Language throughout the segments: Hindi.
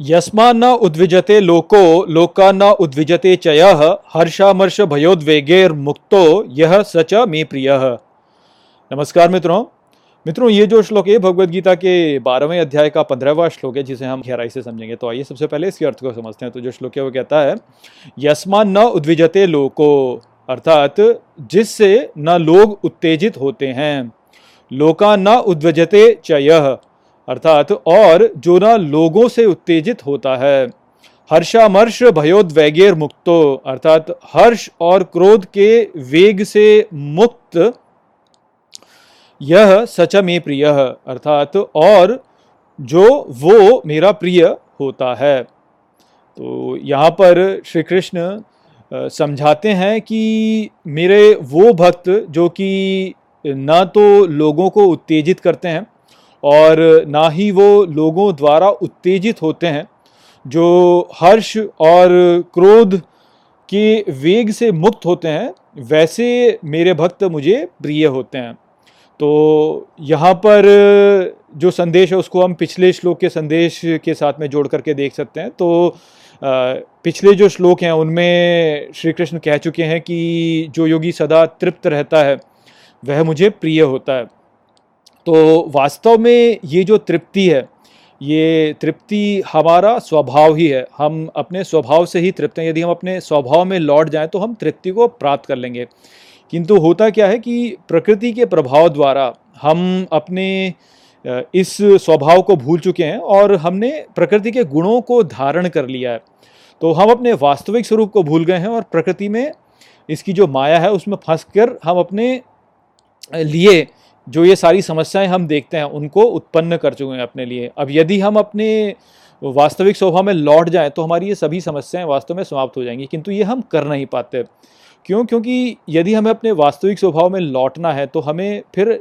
यस्मा न उद्विजते लोको लोका न उद्विजते चय, हर्षामर्ष भयोद्वेगेर मुक्तो यह सच मे प्रिय। नमस्कार मित्रों। मित्रों, ये जो श्लोक है भगवत गीता के बारहवें अध्याय का पंद्रहवा श्लोक है, जिसे हम गहराई से समझेंगे। तो आइए सबसे पहले इसके अर्थ को समझते हैं। तो जो श्लोक है, वो कहता है यस्मा न उद्विजते लोको, अर्थात जिससे न लोग उत्तेजित होते हैं लोका न उद्विजते चय अर्थात, और जो ना लोगों से उत्तेजित होता है। हर्षामर्ष भयोद्वेगेर मुक्तो, अर्थात हर्ष और क्रोध के वेग से मुक्त। यह सच में प्रिय, अर्थात, और जो वो मेरा प्रिय होता है। तो यहाँ पर श्री कृष्ण समझाते हैं कि मेरे वो भक्त जो कि ना तो लोगों को उत्तेजित करते हैं और ना ही वो लोगों द्वारा उत्तेजित होते हैं, जो हर्ष और क्रोध के वेग से मुक्त होते हैं, वैसे मेरे भक्त मुझे प्रिय होते हैं। तो यहाँ पर जो संदेश है, उसको हम पिछले श्लोक के संदेश के साथ में जोड़ करके देख सकते हैं। तो पिछले जो श्लोक हैं, उनमें श्री कृष्ण कह चुके हैं कि जो योगी सदा तृप्त रहता है, वह मुझे प्रिय होता है। तो वास्तव में ये जो तृप्ति है, ये तृप्ति हमारा स्वभाव ही है। हम अपने स्वभाव से ही तृप्त हैं। यदि हम अपने स्वभाव में लौट जाएँ तो हम तृप्ति को प्राप्त कर लेंगे। किंतु होता क्या है कि प्रकृति के प्रभाव द्वारा हम अपने इस स्वभाव को भूल चुके हैं और हमने प्रकृति के गुणों को धारण कर लिया है। तो हम अपने वास्तविक स्वरूप को भूल गए हैं और प्रकृति में इसकी जो माया है, उसमें फंस कर हम अपने लिए जो ये सारी समस्याएँ हम देखते हैं, उनको उत्पन्न कर चुके हैं अपने लिए। अब यदि हम अपने वास्तविक स्वभाव में लौट जाएँ तो हमारी ये सभी समस्याएँ वास्तव में समाप्त हो जाएँगी। किंतु ये हम कर नहीं पाते। क्यों? क्योंकि यदि हमें अपने वास्तविक स्वभाव में लौटना है तो हमें फिर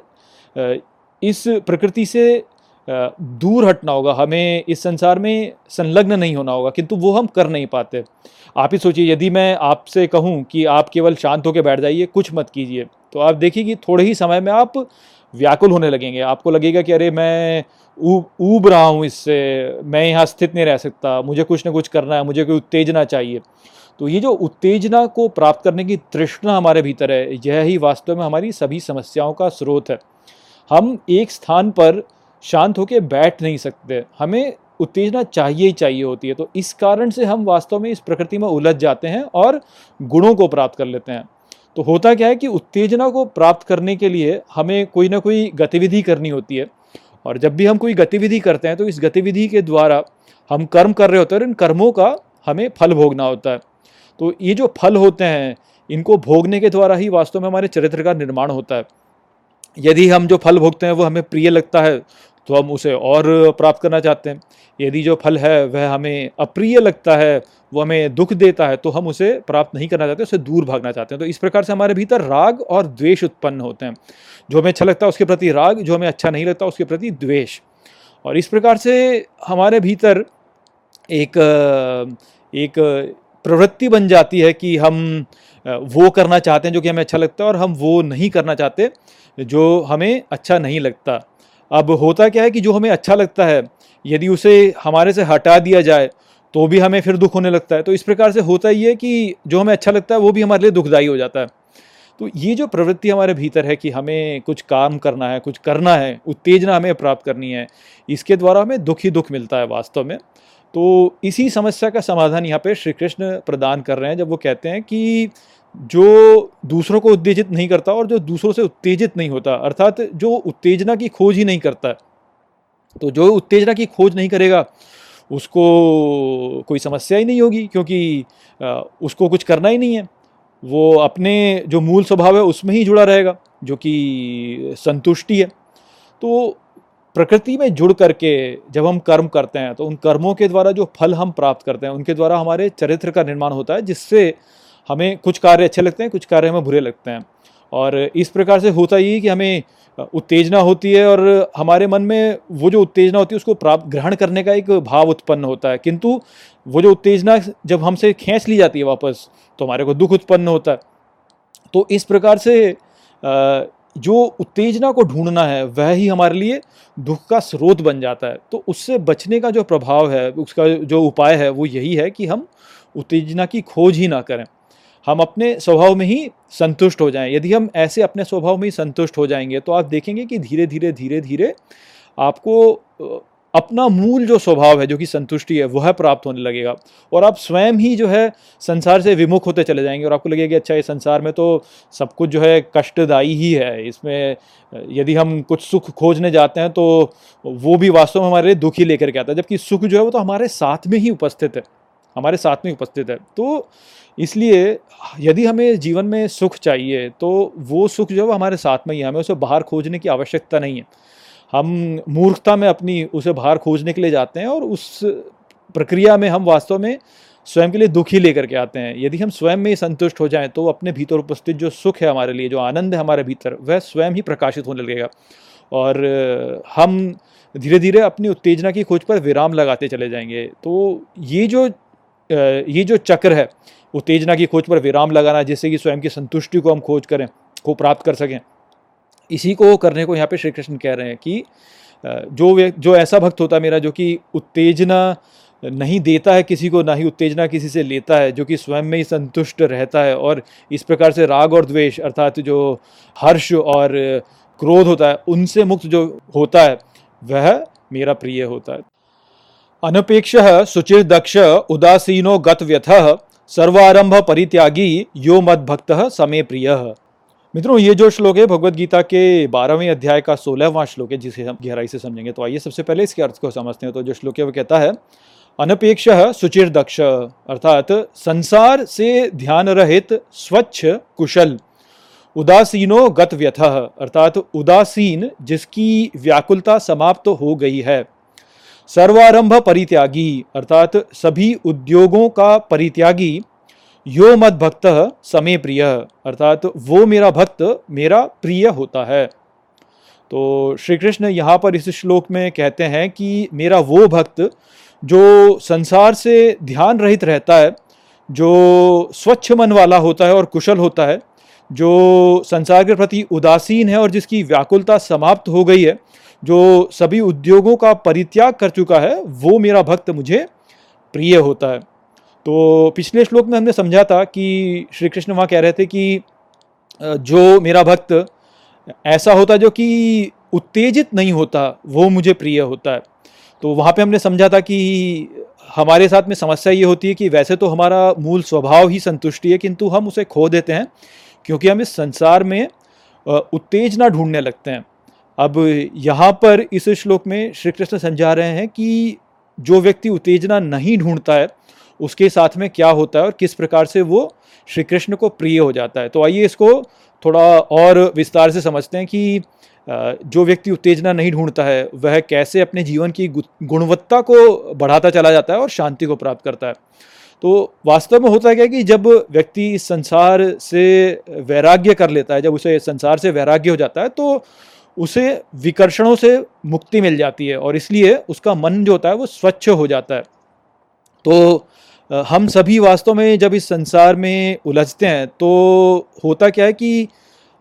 इस प्रकृति से दूर हटना होगा। हमें इस संसार में संलग्न नहीं होना होगा, किंतु वो हम कर नहीं पाते। आप ही सोचिए, यदि मैं आपसे कहूँ कि आप केवल शांत होकर बैठ जाइए, कुछ मत कीजिए तो आप देखिए कि थोड़े ही समय में आप व्याकुल होने लगेंगे। आपको लगेगा कि अरे मैं ऊब रहा हूँ इससे, मैं यहाँ स्थित नहीं रह सकता, मुझे कुछ ना कुछ करना है, मुझे कोई उत्तेजना चाहिए। तो ये जो उत्तेजना को प्राप्त करने की तृष्णा हमारे भीतर है, यह ही वास्तव में हमारी सभी समस्याओं का स्रोत है। हम एक स्थान पर शांत होकर बैठ नहीं सकते, हमें उत्तेजना चाहिए ही चाहिए होती है। तो इस कारण से हम वास्तव में इस प्रकृति में उलझ जाते हैं और गुणों को प्राप्त कर लेते हैं। तो होता क्या है कि उत्तेजना को प्राप्त करने के लिए हमें कोई ना कोई गतिविधि करनी होती है। और जब भी हम कोई गतिविधि करते हैं तो इस गतिविधि के द्वारा हम कर्म कर रहे होते हैं और इन कर्मों का हमें फल भोगना होता है। तो ये जो फल होते हैं, इनको भोगने के द्वारा ही वास्तव में हमारे चरित्र का निर्माण होता है। यदि हम जो फल भोगते हैं, वो हमें प्रिय लगता है तो हम उसे और प्राप्त करना चाहते हैं। यदि जो फल है वह हमें अप्रिय लगता है, वो हमें दुख देता है तो हम उसे प्राप्त नहीं करना चाहते, उसे दूर भागना चाहते हैं। तो इस प्रकार से हमारे भीतर राग और द्वेष उत्पन्न होते हैं। जो हमें अच्छा लगता है उसके प्रति राग, जो हमें अच्छा नहीं लगता उसके प्रति द्वेष। और इस प्रकार से हमारे भीतर एक एक प्रवृत्ति बन जाती है कि हम, वो करना चाहते हैं जो कि हमें अच्छा लगता है और हम वो नहीं करना चाहते जो हमें अच्छा नहीं लगता। अब होता क्या है कि जो हमें अच्छा लगता है, यदि उसे हमारे से हटा दिया जाए तो भी हमें फिर दुख होने लगता है। तो इस प्रकार से होता ही है कि जो हमें अच्छा लगता है, वो भी हमारे लिए दुखदायी हो जाता है। तो ये जो प्रवृत्ति हमारे भीतर है कि हमें कुछ काम करना है, कुछ करना है, उत्तेजना हमें प्राप्त करनी है, इसके द्वारा हमें दुख ही दुख मिलता है वास्तव में। तो इसी समस्या का समाधान यहाँ पे श्री कृष्ण प्रदान कर रहे हैं, जब वो कहते हैं कि जो दूसरों को उत्तेजित नहीं करता और जो दूसरों से उत्तेजित नहीं होता, अर्थात जो उत्तेजना की खोज ही नहीं करता तो जो उत्तेजना की खोज नहीं करेगा, उसको कोई समस्या ही नहीं होगी, क्योंकि उसको कुछ करना ही नहीं है। वो अपने जो मूल स्वभाव है, उसमें ही जुड़ा रहेगा, जो कि संतुष्टि है। तो प्रकृति में जुड़ करके जब हम कर्म करते हैं तो उन कर्मों के द्वारा जो फल हम प्राप्त करते हैं, उनके द्वारा हमारे चरित्र का निर्माण होता है, जिससे हमें कुछ कार्य अच्छे लगते हैं, कुछ कार्य हमें बुरे लगते हैं। और इस प्रकार से होता ही कि हमें उत्तेजना होती है और हमारे मन में वो जो उत्तेजना होती है, उसको प्राप्त, ग्रहण करने का एक भाव उत्पन्न होता है। किंतु वो जो उत्तेजना जब हमसे खींच ली जाती है वापस तो हमारे को दुख उत्पन्न होता है। तो इस प्रकार से जो उत्तेजना को ढूंढना है, वह ही हमारे लिए दुख का स्रोत बन जाता है। तो उससे बचने का जो प्रभाव है, उसका जो उपाय है, वो यही है कि हम उत्तेजना की खोज ही ना करें। हम अपने स्वभाव में ही संतुष्ट हो जाएँ। यदि हम ऐसे अपने स्वभाव में ही संतुष्ट हो जाएँगे तो आप देखेंगे कि धीरे धीरे धीरे धीरे आपको अपना मूल जो स्वभाव है, जो कि संतुष्टि है, वह प्राप्त होने लगेगा। और आप स्वयं ही जो है, संसार से विमुख होते चले जाएँगे। और आपको लगेगा कि अच्छा ये संसार में तो सब कुछ जो है, कष्टदायी ही है। इसमें यदि हम कुछ सुख खोजने जाते हैं तो वो भी वास्तव में हमारे लिए दुख लेकर के आता है। जबकि सुख जो है, वो तो हमारे साथ में ही उपस्थित है। हमारे साथ में उपस्थित है। तो इसलिए यदि हमें जीवन में सुख चाहिए तो वो सुख जो है हमारे साथ में ही है। हमें उसे बाहर खोजने की आवश्यकता नहीं है। हम मूर्खता में अपनी उसे बाहर खोजने के लिए जाते हैं और उस प्रक्रिया में हम वास्तव में स्वयं के लिए दुख ही लेकर के आते हैं। यदि हम स्वयं में ही संतुष्ट हो जाएँ तो अपने भीतर उपस्थित जो सुख है हमारे लिए, जो आनंद है हमारे भीतर, वह स्वयं ही प्रकाशित होने लगेगा। और हम धीरे धीरे अपनी उत्तेजना की खोज पर विराम लगाते चले जाएँगे। तो ये जो ये जो चक्र है उत्तेजना की खोज पर विराम लगाना, जिससे कि स्वयं की संतुष्टि को हम खोज करें, को प्राप्त कर सकें। इसी को करने को यहाँ पे श्री कृष्ण कह रहे हैं कि जो जो ऐसा भक्त होता है मेरा जो कि उत्तेजना नहीं देता है किसी को, ना ही उत्तेजना किसी से लेता है, जो कि स्वयं में ही संतुष्ट रहता है और इस प्रकार से राग और द्वेष अर्थात जो हर्ष और क्रोध होता है, उनसे मुक्त जो होता है, वह मेरा प्रिय होता है। अनपेक्ष शुचिर दक्ष उदासीनो गत व्यथ सर्वारंभ परित्यागी यो मद भक्त समय प्रिय। मित्रों, ये जो श्लोक है भगवत गीता के बारहवें अध्याय का सोलहवां श्लोक है, जिसे हम गहराई से समझेंगे। तो आइए सबसे पहले इसके अर्थ को समझते हैं। तो जो श्लोक है, वो कहता है, अनपेक्ष सुचिर दक्ष अर्थात संसार से ध्यान रहित स्वच्छ कुशल, उदासीनो गत व्यथ अर्थात उदासीन जिसकी व्याकुलता समाप्त तो हो गई है। सर्वारंभ परित्यागी, अर्थात सभी उद्योगों का परित्यागी। यो मत भक्त समय प्रिय, अर्थात वो मेरा भक्त, मेरा प्रिय होता है। तो श्री कृष्ण यहाँ पर इस श्लोक में कहते हैं कि मेरा वो भक्त जो संसार से ध्यान रहित रहता है, जो स्वच्छ मन वाला होता है और कुशल होता है, जो संसार के प्रति उदासीन है और जिसकी व्याकुलता समाप्त हो गई है जो सभी उद्योगों का परित्याग कर चुका है, वो मेरा भक्त मुझे प्रिय होता है। तो पिछले श्लोक में हमने समझा था कि श्री कृष्ण वहाँ कह रहे थे कि जो मेरा भक्त ऐसा होता जो कि उत्तेजित नहीं होता, वो मुझे प्रिय होता है। तो वहाँ पे हमने समझा था कि हमारे साथ में समस्या ये होती है कि वैसे तो हमारा मूल स्वभाव ही संतुष्टि है, किंतु हम उसे खो देते हैं, क्योंकि हम इस संसार में उत्तेजना ढूँढने लगते हैं। अब यहाँ पर इस श्लोक में श्री कृष्ण समझा रहे हैं कि जो व्यक्ति उत्तेजना नहीं ढूंढता है, उसके साथ में क्या होता है और किस प्रकार से वो श्री कृष्ण को प्रिय हो जाता है। तो आइए इसको थोड़ा और विस्तार से समझते हैं कि जो व्यक्ति उत्तेजना नहीं ढूंढता है, वह कैसे अपने जीवन की गुणवत्ता को बढ़ाता चला जाता है और शांति को प्राप्त करता है। तो वास्तव में होता है क्या कि जब व्यक्ति संसार से वैराग्य कर लेता है, जब उसे संसार से वैराग्य हो जाता है तो उसे विकर्षणों से मुक्ति मिल जाती है और इसलिए उसका मन जो होता है वो स्वच्छ हो जाता है। तो हम सभी वास्तव में जब इस संसार में उलझते हैं तो होता क्या है कि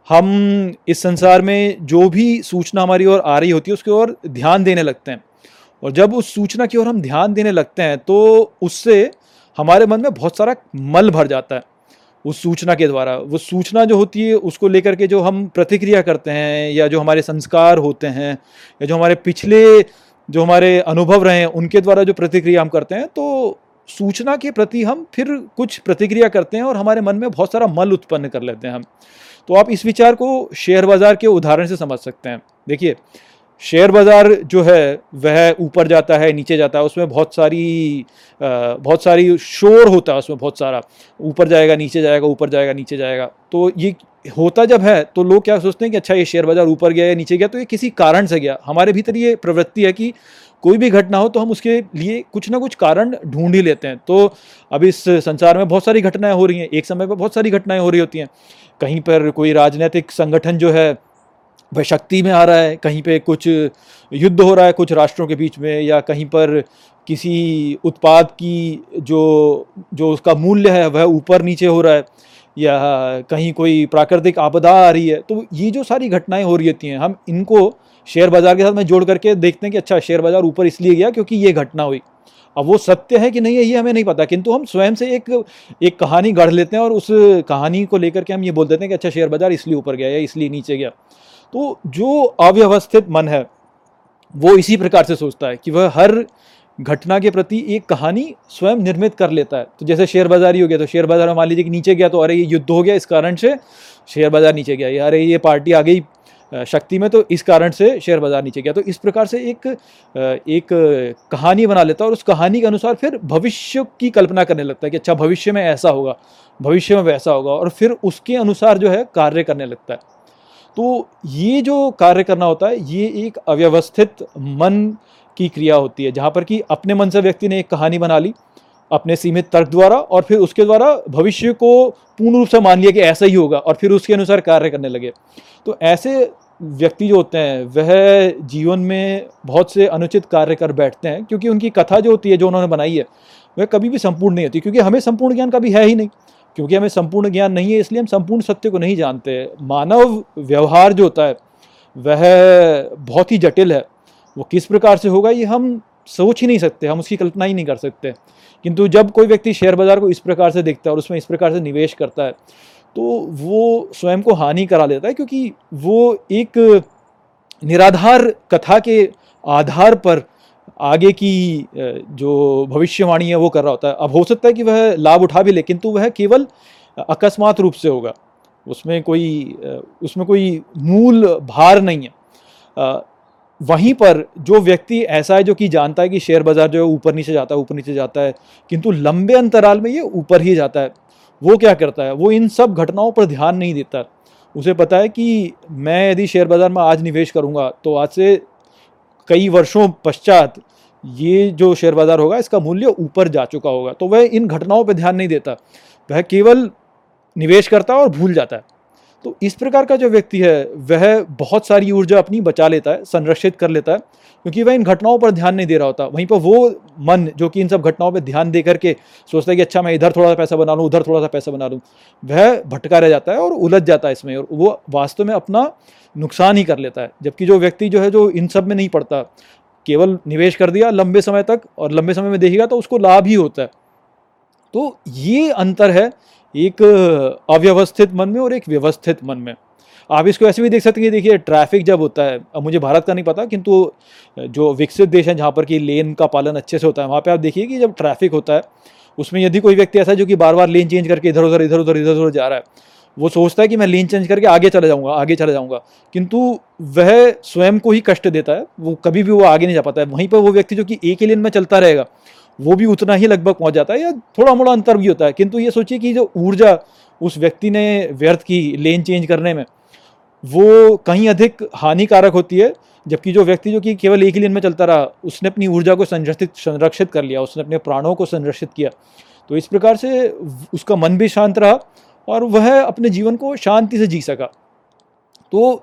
हम इस संसार में जो भी सूचना हमारी ओर आ रही होती है, उसकी ओर ध्यान देने लगते हैं। और जब उस सूचना की ओर हम ध्यान देने लगते हैं तो उससे हमारे मन में बहुत सारा मल भर जाता है। उस सूचना के द्वारा, वो सूचना जो होती है, उसको लेकर के जो हम प्रतिक्रिया करते हैं, या जो हमारे संस्कार होते हैं, या जो हमारे पिछले जो हमारे अनुभव रहे हैं, उनके द्वारा जो प्रतिक्रिया हम करते हैं तो सूचना के प्रति हम फिर कुछ प्रतिक्रिया करते हैं और हमारे मन में बहुत सारा मल उत्पन्न कर लेते हैं हम। तो आप इस विचार को शेयर बाज़ार के उदाहरण से समझ सकते हैं। देखिए शेयर बाज़ार जो है, वह ऊपर जाता है, नीचे जाता है, उसमें बहुत सारी बहुत सारी शोर होता है उसमें बहुत सारा। ऊपर जाएगा, नीचे जाएगा, ऊपर जाएगा, नीचे जाएगा। तो ये होता जब है तो लोग क्या सोचते हैं कि अच्छा ये शेयर बाज़ार ऊपर गया या नीचे गया तो ये किसी कारण से गया। हमारे भीतर ये प्रवृत्ति है कि कोई भी घटना हो तो हम उसके लिए कुछ ना कुछ कारण ढूंढ ही लेते हैं। तो अब इस संसार में बहुत सारी घटनाएँ हो रही हैं। एक समय पर बहुत सारी घटनाएँ हो रही होती हैं। कहीं पर कोई राजनीतिक संगठन जो है शक्ति में आ रहा है, कहीं पे कुछ युद्ध हो रहा है कुछ राष्ट्रों के बीच में या कहीं पर किसी उत्पाद की जो जो उसका मूल्य है वह ऊपर नीचे हो रहा है या कहीं कोई प्राकृतिक आपदा आ रही है तो ये जो सारी घटनाएँ हो रही होती हैं, हम इनको शेयर बाज़ार के साथ में जोड़ करके देखते हैं कि अच्छा शेयर बाज़ार ऊपर इसलिए गया क्योंकि ये घटना हुई। अब वो सत्य है कि नहीं है, ये हमें नहीं पता, किंतु हम स्वयं से एक एक कहानी गढ़ लेते हैं और उस कहानी को लेकर के हम ये बोल देते हैं कि अच्छा शेयर बाज़ार इसलिए ऊपर गया या इसलिए नीचे गया। तो जो अव्यवस्थित मन है, वो इसी प्रकार से सोचता है कि वह हर घटना के प्रति एक कहानी स्वयं निर्मित कर लेता है। तो जैसे शेयर बाज़ार ही हो गया तो शेयर बाज़ार में मान लीजिए कि नीचे गया तो अरे ये युद्ध हो गया, इस कारण से शेयर बाज़ार नीचे गया अरे ये पार्टी आ गई शक्ति में तो इस कारण से शेयर बाज़ार नीचे गया। तो इस प्रकार से एक एक कहानी बना लेता है और उस कहानी के अनुसार फिर भविष्य की कल्पना करने लगता है कि अच्छा भविष्य में ऐसा होगा, भविष्य में वैसा होगा, और फिर उसके अनुसार जो है कार्य करने लगता है। तो ये जो कार्य करना होता है, ये एक अव्यवस्थित मन की क्रिया होती है, जहाँ पर कि अपने मन से व्यक्ति ने एक कहानी बना ली, अपने सीमित तर्क द्वारा, और फिर उसके द्वारा भविष्य को पूर्ण रूप से मान लिया कि ऐसा ही होगा, और फिर उसके अनुसार कार्य करने लगे। तो ऐसे व्यक्ति जो होते हैं, वह जीवन में बहुत से अनुचित कार्य कर बैठते हैं, क्योंकि उनकी कथा जो होती है, जो उन्होंने बनाई है, वह कभी भी संपूर्ण नहीं होती, क्योंकि हमें संपूर्ण ज्ञान कभी है ही नहीं। क्योंकि हमें संपूर्ण ज्ञान नहीं है, इसलिए हम संपूर्ण सत्य को नहीं जानते। मानव व्यवहार जो होता है, वह बहुत ही जटिल है। वो किस प्रकार से होगा, ये हम सोच ही नहीं सकते, हम उसकी कल्पना ही नहीं कर सकते। किंतु जब कोई व्यक्ति शेयर बाज़ार को इस प्रकार से देखता है और उसमें इस प्रकार से निवेश करता है तो वो स्वयं को हानि करा लेता है, क्योंकि वो एक निराधार कथा के आधार पर आगे की जो भविष्यवाणी है वो कर रहा होता है। अब हो सकता है कि वह लाभ उठा भी ले, किंतु वह केवल अकस्मात रूप से होगा। उसमें कोई उसमें कोई मूल भार नहीं है। वहीं पर जो व्यक्ति ऐसा है जो कि जानता है कि शेयर बाज़ार जो है ऊपर नीचे जाता है, ऊपर नीचे जाता है, किंतु लंबे अंतराल में ये ऊपर ही जाता है, वो क्या करता है? वो इन सब घटनाओं पर ध्यान नहीं देता। उसे पता है कि मैं यदि शेयर बाज़ार में आज निवेश करूँगा तो आज से कई वर्षों पश्चात ये जो शेयर बाज़ार होगा, इसका मूल्य ऊपर जा चुका होगा। तो वह इन घटनाओं पर ध्यान नहीं देता। वह केवल निवेश करता है और भूल जाता है। तो इस प्रकार का जो व्यक्ति है, वह बहुत सारी ऊर्जा अपनी बचा लेता है, संरक्षित कर लेता है, क्योंकि वह इन घटनाओं पर ध्यान नहीं दे रहा होता। वहीं पर वो मन, जो कि इन सब घटनाओं पर ध्यान दे करके सोचता है कि अच्छा मैं इधर थोड़ा सा पैसा बना लूँ, उधर थोड़ा सा पैसा बना लूँ, वह भटका रह जाता है और उलझ जाता है इसमें, और वो वास्तव में अपना नुकसान ही कर लेता है। जबकि जो व्यक्ति जो है, जो इन सब में नहीं पड़ता, केवल निवेश कर दिया लंबे समय तक, और लंबे समय में देखेगा तो उसको लाभ ही होता है। तो ये अंतर है एक अव्यवस्थित मन में और एक व्यवस्थित मन में। आप इसको ऐसे भी देख सकते हैं देखिए ट्रैफ़िक जब होता है, अब मुझे भारत का नहीं पता, किंतु जो विकसित देश हैं जहाँ पर कि लेन का पालन अच्छे से होता है, वहाँ पे आप देखिए कि जब ट्रैफ़िक होता है, उसमें यदि कोई व्यक्ति ऐसा है जो कि बार बार लेन चेंज करके इधर उधर इधर उधर इधर उधर जा रहा है, वो सोचता है कि मैं लेन चेंज करके आगे चला जाऊँगा, आगे चला जाऊँगा। किंतु, वह स्वयं को ही कष्ट देता है, वो कभी भी वो आगे नहीं जा पाता है। वहीं पर वो व्यक्ति जो कि एक ही लेन में चलता रहेगा वो भी उतना ही लगभग पहुँच जाता है या थोड़ा मोड़ा अंतर भी होता है। किंतु ये सोचिए कि जो ऊर्जा उस व्यक्ति ने व्यर्थ की लेन चेंज करने में, वो कहीं अधिक हानिकारक होती है, जबकि जो व्यक्ति जो कि केवल एक ही लेन में चलता रहा, उसने अपनी ऊर्जा को संरक्षित संरक्षित कर लिया, उसने अपने प्राणों को संरक्षित किया। तो इस प्रकार से उसका मन भी शांत रहा और वह अपने जीवन को शांति से जी सका। तो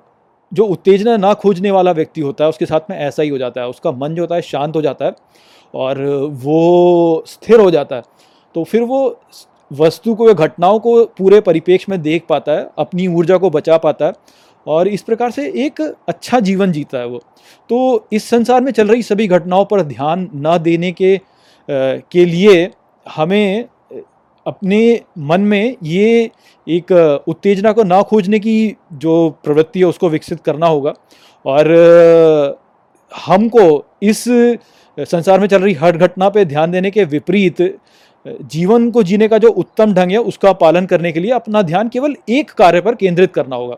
जो उत्तेजना ना खोजने वाला व्यक्ति होता है, उसके साथ में ऐसा ही हो जाता है, उसका मन जो होता है शांत हो जाता है। और वो स्थिर हो जाता है। तो फिर वो वस्तु को या घटनाओं को पूरे परिपेक्ष में देख पाता है अपनी ऊर्जा को बचा पाता है और इस प्रकार से एक अच्छा जीवन जीता है वो। तो इस संसार में चल रही सभी घटनाओं पर ध्यान न देने के आ, के लिए हमें अपने मन में ये एक उत्तेजना को ना खोजने की जो प्रवृत्ति है उसको विकसित करना होगा। और हमको इस संसार में चल रही हर घटना पे ध्यान देने के विपरीत, जीवन को जीने का जो उत्तम ढंग है, उसका पालन करने के लिए अपना ध्यान केवल एक कार्य पर केंद्रित करना होगा।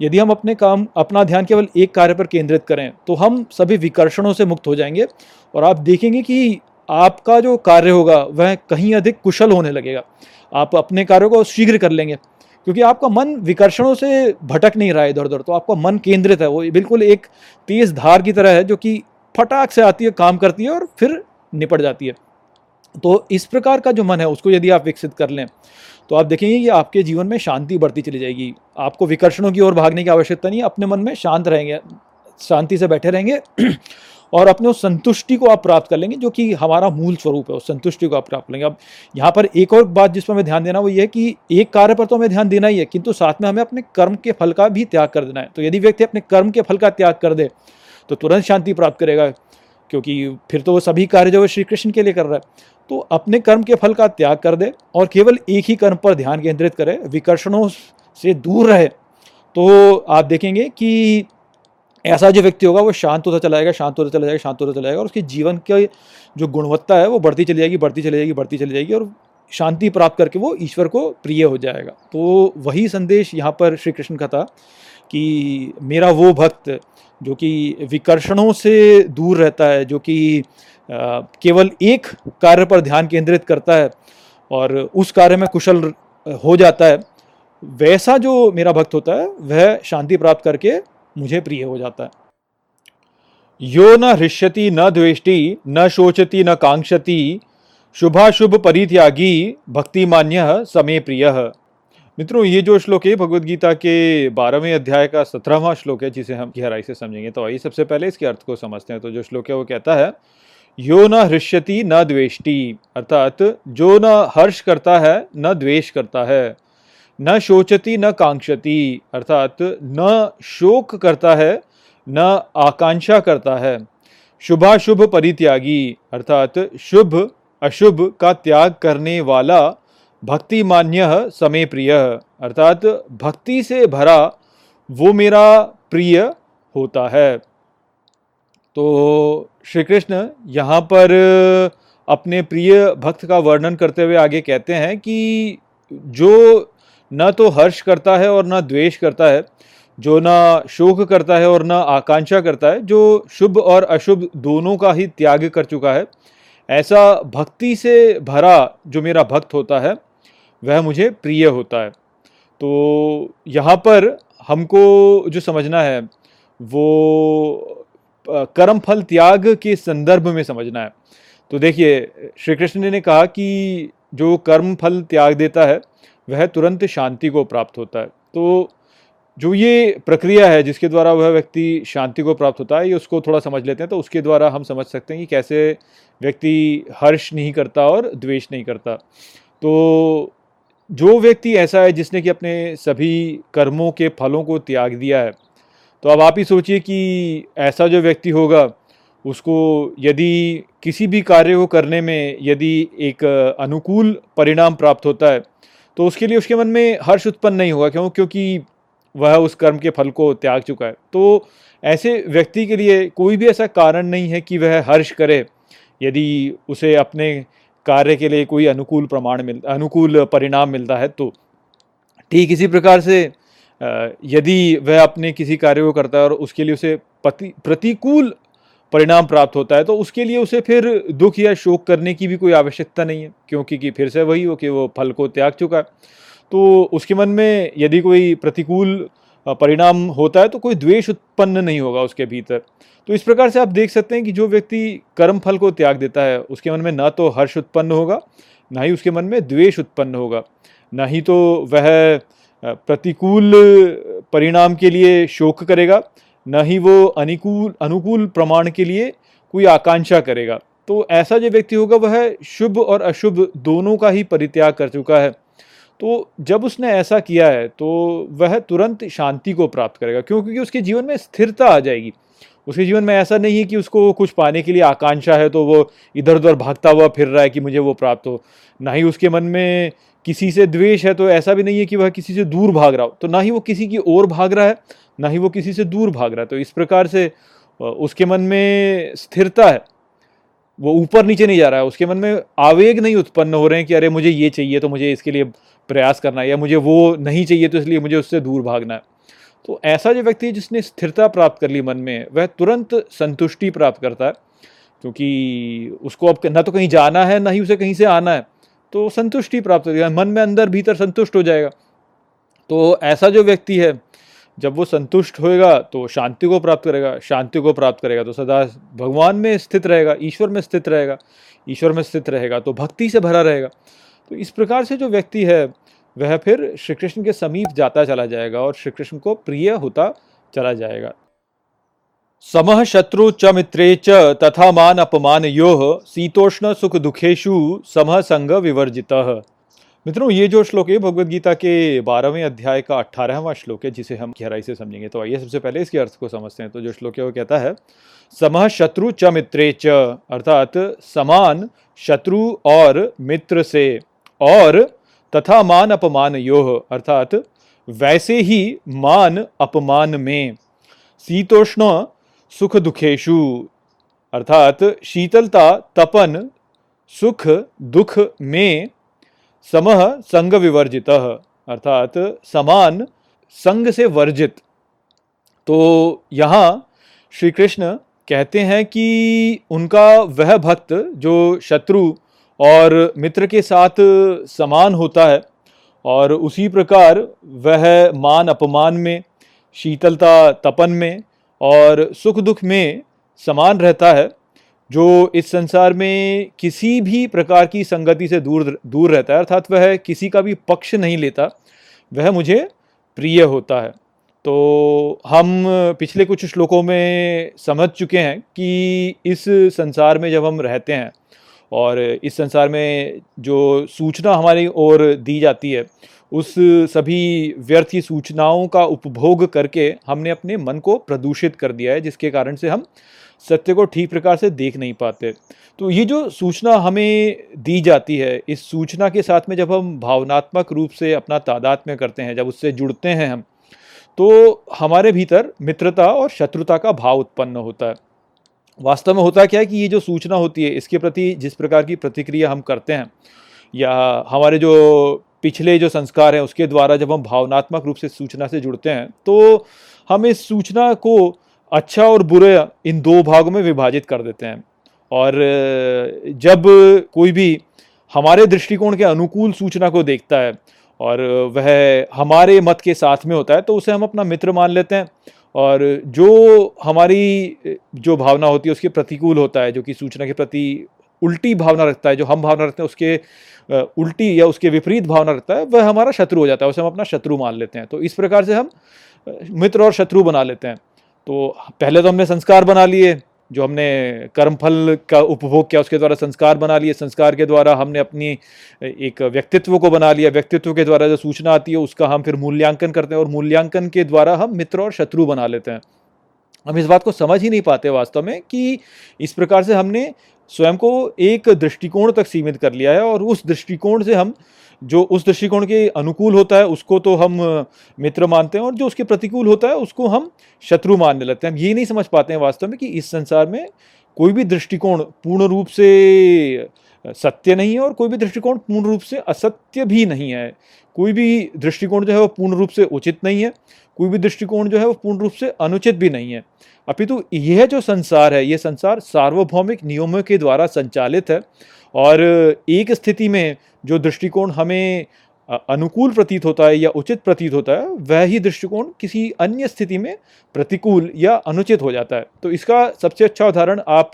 यदि हम अपने काम, अपना ध्यान केवल एक कार्य पर केंद्रित करें तो हम सभी विकर्षणों से मुक्त हो जाएँगे और आप देखेंगे कि आपका जो कार्य होगा, वह कहीं अधिक कुशल होने लगेगा। आप अपने कार्यों को शीघ्र कर लेंगे, क्योंकि आपका मन विकर्षणों से भटक नहीं रहा है इधर उधर तो आपका मन केंद्रित है। वो बिल्कुल एक तेज धार की तरह है, जो कि फटाक से आती है, काम करती है और फिर निपट जाती है। तो इस प्रकार का जो मन है, उसको यदि आप विकसित कर लें तो आप देखेंगे कि आपके जीवन में शांति बढ़ती चली जाएगी। आपको विकर्षणों की ओर भागने की आवश्यकता नहीं है, अपने मन में शांत रहेंगे, शांति से बैठे रहेंगे, और अपने उस संतुष्टि को आप प्राप्त कर लेंगे, जो कि हमारा मूल स्वरूप है, उस संतुष्टि को आप प्राप्त करेंगे। अब यहाँ पर एक और बात जिस पर हमें ध्यान देना, वो ये है कि एक कार्य पर तो हमें ध्यान देना ही है, किंतु साथ में हमें अपने कर्म के फल का भी त्याग कर देना है। तो यदि व्यक्ति अपने कर्म के फल का त्याग कर दे तो तुरंत शांति प्राप्त करेगा, क्योंकि फिर तो वो सभी कार्य जो है श्री कृष्ण के लिए कर रहा है। तो अपने कर्म के फल का त्याग कर दे और केवल एक ही कर्म पर ध्यान केंद्रित करे, विकर्षणों से दूर रहे। तो आप देखेंगे कि ऐसा जो व्यक्ति होगा, वो शांत होता चला जाएगा, शांत होता चला जाएगा, शांत होता चला जाएगा और उसके जीवन की जो गुणवत्ता है, वो बढ़ती चली जाएगी, बढ़ती चली जाएगी, बढ़ती चली जाएगी और शांति प्राप्त करके वो ईश्वर को प्रिय हो जाएगा। तो वही संदेश यहाँ पर श्री कृष्ण का था कि मेरा वो भक्त जो कि विकर्षणों से दूर रहता है, जो कि केवल एक कार्य पर ध्यान केंद्रित करता है और उस कार्य में कुशल हो जाता है, वैसा जो मेरा भक्त होता है, वह शांति प्राप्त करके मुझे प्रिय हो जाता है। यो न हृष्यति, न द्वेष्टि, न शोचति, न कांक्षति, शुभाशुभ परित्यागी भक्ति मान्य समय प्रिय। मित्रों, ये जो श्लोक है भगवत गीता के बारहवें अध्याय का सत्रहवा श्लोक है, जिसे हम गहराई से समझेंगे। तो आइए सबसे पहले इसके अर्थ को समझते हैं। तो जो श्लोक है, वो कहता है, यो न हृष्यति, न द्वेष्टि। अर्थात, जो न हर्ष करता है, न द्वेष करता है। न शोचति, न कांक्षति। अर्थात, न शोक करता है, न आकांक्षा करता है। शुभाशुभ परित्यागी। अर्थात, शुभ अशुभ का त्याग करने वाला भक्ति मान्य समय प्रिय। अर्थात भक्ति से भरा वो मेरा प्रिय होता है। तो श्री कृष्ण यहाँ पर अपने प्रिय भक्त का वर्णन करते हुए आगे कहते हैं कि जो न तो हर्ष करता है और न द्वेष करता है, जो न शोक करता है और न आकांक्षा करता है, जो शुभ और अशुभ दोनों का ही त्याग कर चुका है, ऐसा भक्ति से भरा जो मेरा भक्त होता है वह मुझे प्रिय होता है। तो यहाँ पर हमको जो समझना है, वो कर्म फल त्याग के संदर्भ में समझना है। तो देखिए, श्री कृष्ण ने कहा कि जो कर्म फल त्याग देता है, वह तुरंत शांति को प्राप्त होता है। तो जो ये प्रक्रिया है, जिसके द्वारा वह व्यक्ति शांति को प्राप्त होता है, ये उसको थोड़ा समझ लेते हैं तो उसके द्वारा हम समझ सकते हैं कि कैसे व्यक्ति हर्ष नहीं करता और द्वेष नहीं करता। तो जो व्यक्ति ऐसा है जिसने कि अपने सभी कर्मों के फलों को त्याग दिया है तो अब आप ही सोचिए कि ऐसा जो व्यक्ति होगा, उसको यदि किसी भी कार्य को करने में यदि एक अनुकूल परिणाम प्राप्त होता है तो उसके लिए उसके मन में हर्ष उत्पन्न नहीं होगा। क्यों? क्योंकि वह उस कर्म के फल को त्याग चुका है। तो ऐसे व्यक्ति के लिए कोई भी ऐसा कारण नहीं है कि वह हर्ष करे, यदि उसे अपने कार्य के लिए कोई अनुकूल प्रमाण मिल, अनुकूल परिणाम मिलता है तो ठीक इसी प्रकार से यदि वह अपने किसी कार्य को करता है और उसके लिए उसे पति, प्रतिकूल परिणाम प्राप्त होता है तो उसके लिए उसे फिर दुख या शोक करने की भी कोई आवश्यकता नहीं है, क्योंकि कि फिर से वही हो कि वो फल को त्याग चुका है। तो उसके मन में यदि कोई प्रतिकूल परिणाम होता है तो कोई द्वेष उत्पन्न नहीं होगा उसके भीतर। तो इस प्रकार से आप देख सकते हैं कि जो व्यक्ति कर्म फल को त्याग देता है, उसके मन में ना तो हर्ष उत्पन्न होगा, ना ही उसके मन में द्वेष उत्पन्न होगा। ना ही तो वह प्रतिकूल परिणाम के लिए शोक करेगा, न ही वो अनुकूल अनुकूल प्रमाण के लिए कोई आकांक्षा करेगा। तो ऐसा जो व्यक्ति होगा, वह शुभ और अशुभ दोनों का ही परित्याग कर चुका है। तो जब उसने ऐसा किया है तो वह तुरंत शांति को प्राप्त करेगा, क्यों? क्योंकि उसके जीवन में स्थिरता आ जाएगी। उसके जीवन में ऐसा नहीं है कि उसको कुछ पाने के लिए आकांक्षा है तो वो इधर उधर भागता हुआ फिर रहा है कि मुझे वो प्राप्त हो। ना ही उसके मन में किसी से द्वेष है तो ऐसा भी नहीं है कि वह किसी से दूर भाग रहा हो। तो ना ही वो किसी की ओर भाग रहा है, ना ही वो किसी से दूर भाग रहा है। तो इस प्रकार से उसके मन में स्थिरता है। वो ऊपर नीचे नहीं जा रहा है। उसके मन में आवेग नहीं उत्पन्न हो रहे हैं कि अरे मुझे ये चाहिए तो मुझे इसके लिए प्रयास करना है या मुझे वो नहीं चाहिए तो इसलिए मुझे उससे दूर भागना है। तो ऐसा जो व्यक्ति है जिसने स्थिरता प्राप्त कर ली मन में, वह तुरंत संतुष्टि प्राप्त करता है, क्योंकि उसको अब ना तो कहीं जाना है, ना ही उसे कहीं से आना है तो संतुष्टि प्राप्त हो मन में अंदर भीतर संतुष्ट हो जाएगा। तो ऐसा जो व्यक्ति है, जब वो संतुष्ट होएगा तो शांति को प्राप्त करेगा, शांति को प्राप्त करेगा तो सदा भगवान में स्थित रहेगा, ईश्वर में स्थित रहेगा, ईश्वर में स्थित रहेगा तो भक्ति से भरा रहेगा। तो इस प्रकार से जो व्यक्ति है, वह फिर श्री कृष्ण के समीप जाता चला जाएगा और श्री कृष्ण को प्रिय होता चला जाएगा। समः शत्रु च मित्रे च तथा मान अपमान योह शीतोष्ण सुख दुखेशु समः संग विवर्जितः। मित्रों, ये जो श्लोक है भगवत गीता के बारहवें अध्याय का अट्ठारहवां श्लोक है, जिसे हम गहराई से समझेंगे। तो आइए सबसे पहले इसके अर्थ को समझते हैं। तो जो श्लोक है, वो कहता है समः शत्रु च मित्रे च, अर्थात समान शत्रु और मित्र से और तथा मान अपमान योह, अर्थात वैसे ही मान अपमान में। शीतोष्ण सुख दुखेशु अर्थात शीतलता तपन सुख दुख में समह संग विवर्जित अर्थात समान संग से वर्जित। तो यहाँ श्री कृष्ण कहते हैं कि उनका वह भक्त जो शत्रु और मित्र के साथ समान होता है और उसी प्रकार वह मान अपमान में, शीतलता तपन में और सुख दुख में समान रहता है, जो इस संसार में किसी भी प्रकार की संगति से दूर दूर रहता है, अर्थात वह किसी का भी पक्ष नहीं लेता, वह मुझे प्रिय होता है। तो हम पिछले कुछ श्लोकों में समझ चुके हैं कि इस संसार में जब हम रहते हैं और इस संसार में जो सूचना हमारी ओर दी जाती है, उस सभी व्यर्थ की सूचनाओं का उपभोग करके हमने अपने मन को प्रदूषित कर दिया है, जिसके कारण से हम सत्य को ठीक प्रकार से देख नहीं पाते। तो ये जो सूचना हमें दी जाती है, इस सूचना के साथ में जब हम भावनात्मक रूप से अपना तादाद में करते हैं, जब उससे जुड़ते हैं हम तो हमारे भीतर मित्रता और शत्रुता का भाव उत्पन्न होता है। वास्तव में होता क्या है कि ये जो सूचना होती है, इसके प्रति जिस प्रकार की प्रतिक्रिया हम करते हैं, या हमारे जो पिछले जो संस्कार हैं, उसके द्वारा जब हम भावनात्मक रूप से सूचना से जुड़ते हैं तो हम इस सूचना को अच्छा और बुरे इन दो भागों में विभाजित कर देते हैं। और जब कोई भी हमारे दृष्टिकोण के अनुकूल सूचना को देखता है, और वह हमारे मत के साथ में होता है तो उसे हम अपना मित्र मान लेते हैं और जो हमारी, जो भावना होती है, उसके प्रतिकूल होता है, जो कि सूचना के प्रति उल्टी भावना रखता है, जो हम भावना रखते हैं, उसके उल्टी या उसके विपरीत भावना रखता है, वह हमारा शत्रु हो जाता है, उसे हम अपना शत्रु मान लेते हैं। तो इस प्रकार से हम मित्र और शत्रु बना लेते हैं। तो पहले तो हमने संस्कार बना लिए जो हमने कर्मफल का उपभोग किया, उसके द्वारा संस्कार बना लिए। संस्कार के द्वारा हमने अपनी एक व्यक्तित्व को बना लिया। व्यक्तित्व के द्वारा जो सूचना आती है, उसका हम फिर मूल्यांकन करते हैं और मूल्यांकन के द्वारा हम मित्र और शत्रु बना लेते हैं। हम इस बात को समझ ही नहीं पाते वास्तव में कि इस प्रकार से हमने स्वयं को एक दृष्टिकोण तक सीमित कर लिया है और उस दृष्टिकोण से हम जो उस दृष्टिकोण के अनुकूल होता है, उसको तो हम मित्र मानते हैं और जो उसके प्रतिकूल होता है, उसको हम शत्रु मानने लगते हैं। हम ये नहीं समझ पाते हैं वास्तव में कि इस संसार में कोई भी दृष्टिकोण पूर्ण रूप से सत्य नहीं है और कोई भी दृष्टिकोण पूर्ण रूप से असत्य भी नहीं है। कोई भी दृष्टिकोण जो है वो पूर्ण रूप से उचित नहीं है, कोई भी दृष्टिकोण जो है वो पूर्ण रूप से अनुचित भी नहीं है। अपितु यह जो संसार है ये संसार सार्वभौमिक नियमों के द्वारा संचालित है और एक स्थिति में जो दृष्टिकोण हमें अनुकूल प्रतीत होता है या उचित प्रतीत होता है, वह ही दृष्टिकोण किसी अन्य स्थिति में प्रतिकूल या अनुचित हो जाता है। तो इसका सबसे अच्छा उदाहरण आप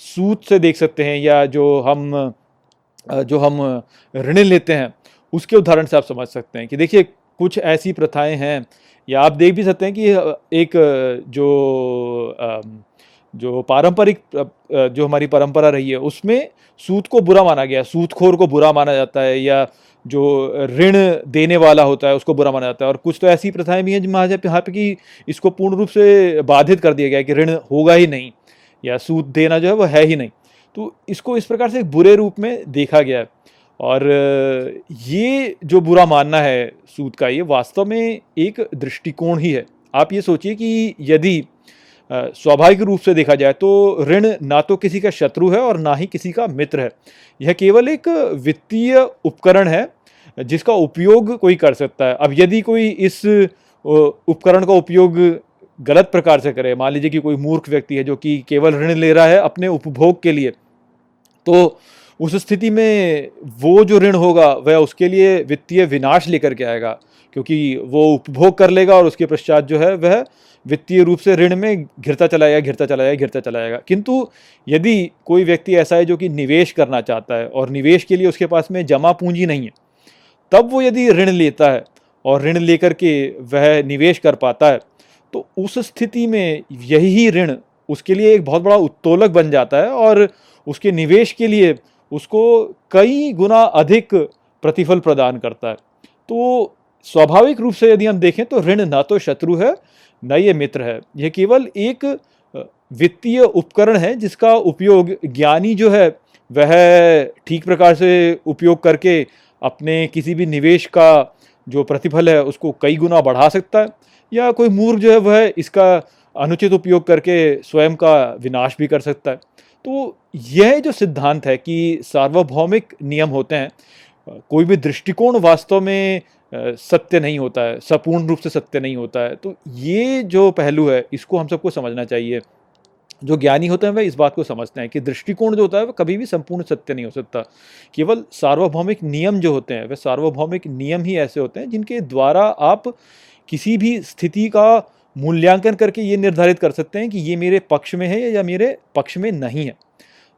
सूद से देख सकते हैं या जो हम जो हम ऋण लेते हैं, उसके उदाहरण से आप समझ सकते हैं कि देखिए, कुछ ऐसी प्रथाएँ हैं, या आप देख भी सकते हैं कि एक जो जो पारंपरिक जो हमारी परंपरा रही है, उसमें सूद को बुरा माना गया सूदखोर को बुरा माना जाता है, या जो ऋण देने वाला होता है, उसको बुरा माना जाता है, और कुछ तो ऐसी प्रथाएँ भी हैं यहाँ पे कि इसको पूर्ण रूप से बाधित कर दिया गया है कि ऋण होगा ही नहीं। या सूद देना जो है वो है ही नहीं। तो इसको इस प्रकार से एक बुरे रूप में देखा गया है। और ये जो बुरा मानना है सूद का, ये वास्तव में एक दृष्टिकोण ही है। आप ये सोचिए कि यदि स्वाभाविक रूप से देखा जाए तो ऋण ना तो किसी का शत्रु है और ना ही किसी का मित्र है। यह केवल एक वित्तीय उपकरण है जिसका उपयोग कोई कर सकता है। अब यदि कोई इस उपकरण का उपयोग गलत प्रकार से करे। मान लीजिए कि कोई मूर्ख व्यक्ति है जो कि केवल ऋण ले रहा है अपने उपभोग के लिए तो उस स्थिति में वो जो ऋण होगा, वह उसके लिए वित्तीय विनाश लेकर के आएगा, क्योंकि वो उपभोग कर लेगा और उसके पश्चात जो है, वह वित्तीय रूप से ऋण में घिरता चला जाएगा घिरता चला जाएगा घिरता चला जाएगा किंतु यदि कोई व्यक्ति ऐसा है जो कि निवेश करना चाहता है और निवेश के लिए उसके पास में जमा पूंजी नहीं है, तब वो यदि ऋण लेता है और ऋण लेकर के वह निवेश कर पाता है तो उस स्थिति में यही ऋण उसके लिए एक बहुत बड़ा उत्तोलक बन जाता है और उसके निवेश के लिए उसको कई गुना अधिक प्रतिफल प्रदान करता है। तो स्वाभाविक रूप से यदि हम देखें तो ऋण ना तो शत्रु है, न ये मित्र है। यह केवल एक वित्तीय उपकरण है जिसका उपयोग ज्ञानी जो है, वह ठीक प्रकार से उपयोग करके अपने किसी भी निवेश का जो प्रतिफल है उसको कई गुना बढ़ा सकता है। या कोई मूर्ख जो है वह इसका अनुचित उपयोग करके स्वयं का विनाश भी कर सकता है। तो यह जो सिद्धांत है कि सार्वभौमिक नियम होते हैं, कोई भी दृष्टिकोण वास्तव में सत्य नहीं होता है, सपूर्ण रूप से सत्य नहीं होता है तो ये जो पहलू है, इसको हम सबको समझना चाहिए। जो ज्ञानी होते हैं वह इस बात को समझते हैं कि दृष्टिकोण जो होता है, वह कभी भी संपूर्ण सत्य नहीं हो सकता। केवल सार्वभौमिक नियम जो होते हैं वह सार्वभौमिक नियम ही ऐसे होते हैं जिनके द्वारा आप किसी भी स्थिति का मूल्यांकन करके ये निर्धारित कर सकते हैं कि ये मेरे पक्ष में है या मेरे पक्ष में नहीं है।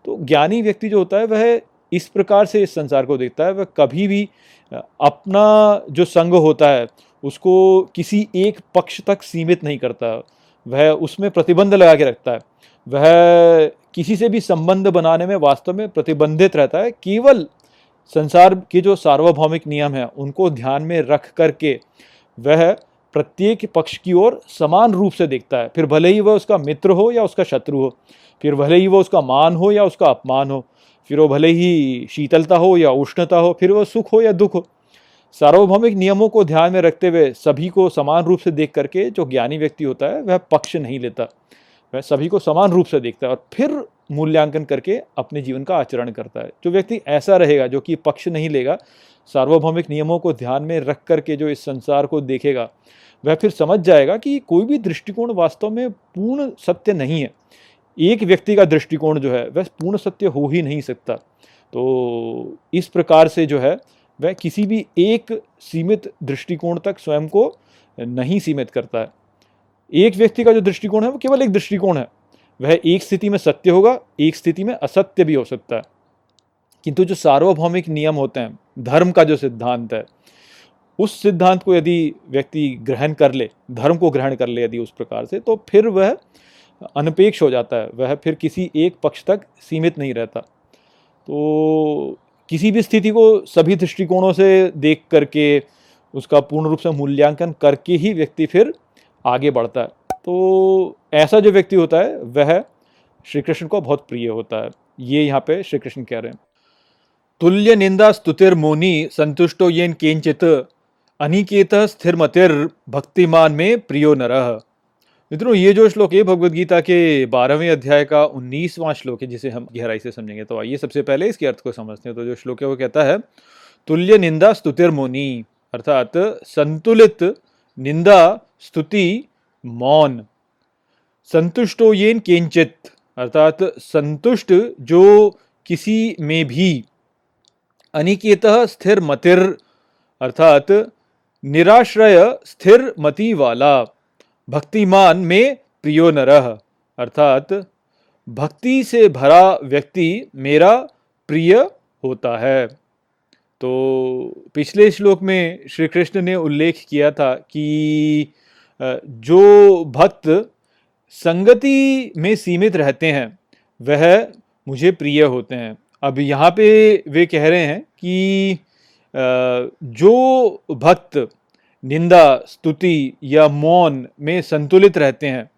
तो ज्ञानी व्यक्ति जो होता है, वह इस प्रकार से इस संसार को देखता है। वह कभी भी अपना जो संग होता है, उसको किसी एक पक्ष तक सीमित नहीं करता। वह उसमें प्रतिबंध लगा के रखता है। वह किसी से भी संबंध बनाने में वास्तव में प्रतिबंधित रहता है। केवल संसार के जो सार्वभौमिक नियम हैं, उनको ध्यान में रख करके वह प्रत्येक पक्ष की ओर समान रूप से देखता है। फिर भले ही वह उसका मित्र हो या उसका शत्रु हो, फिर भले ही वह उसका मान हो या उसका अपमान हो, फिर वो भले ही शीतलता हो या उष्णता हो, फिर वह सुख हो या दुख हो। सार्वभौमिक नियमों को ध्यान में रखते हुए सभी को समान रूप से देख करके जो ज्ञानी व्यक्ति होता है, वह पक्ष नहीं लेता। वह सभी को समान रूप से देखता है और फिर मूल्यांकन करके अपने जीवन का आचरण करता है। जो व्यक्ति ऐसा रहेगा, जो कि पक्ष नहीं लेगा सार्वभौमिक नियमों को ध्यान में रख करके जो इस संसार को देखेगा, वह फिर समझ जाएगा कि कोई भी दृष्टिकोण वास्तव में पूर्ण सत्य नहीं है। एक व्यक्ति का दृष्टिकोण जो है, वह पूर्ण सत्य हो ही नहीं सकता। तो इस प्रकार से जो है, वह किसी भी एक सीमित दृष्टिकोण तक स्वयं को नहीं सीमित करता है। एक व्यक्ति का जो दृष्टिकोण है, वो केवल एक दृष्टिकोण है। वह एक स्थिति में सत्य होगा, एक स्थिति में असत्य भी हो सकता है। किंतु जो सार्वभौमिक नियम होते हैं धर्म का जो सिद्धांत है, उस सिद्धांत को यदि व्यक्ति ग्रहण कर ले, धर्म को ग्रहण कर ले यदि उस प्रकार से तो फिर वह अनपेक्ष हो जाता है, वह फिर किसी एक पक्ष तक सीमित नहीं रहता। तो किसी भी स्थिति को सभी दृष्टिकोणों से देख करके, उसका पूर्ण रूप से मूल्यांकन करके ही व्यक्ति फिर आगे बढ़ता है। तो ऐसा जो व्यक्ति होता है, वह श्री कृष्ण को बहुत प्रिय होता है। ये यहाँ पे श्री कृष्ण कह रहे हैं। तुल्य निंदा स्तुतिर मोनी संतुष्टो येन केंचित अनिकेत स्थिर मतिर भक्तिमान में प्रियो नरह मित्रों, ये जो श्लोक है भगवद गीता के बारहवें अध्याय का उन्नीसवां श्लोक है, जिसे हम गहराई से समझेंगे। तो आइए सबसे पहले इसके अर्थ को समझते हैं। तो जो श्लोक है, वो कहता है तुल्य निंदा स्तुतिर मोनी अर्थात संतुलित निंदा स्तुति मौन। संतुष्टो येन केंचित अर्थात संतुष्ट जो किसी में भी अनिकेत स्थिर मतिर अर्थात निराश्रय स्थिर मति वाला भक्तिमान में प्रियो नरह अर्थात भक्ति से भरा व्यक्ति मेरा प्रिय होता है। तो पिछले श्लोक में श्री कृष्ण ने उल्लेख किया था कि जो भक्त संगति में सीमित रहते हैं, वह मुझे प्रिय होते हैं। अब यहाँ पे वे कह रहे हैं कि जो भक्त निंदा, स्तुति या मौन में संतुलित रहते हैं,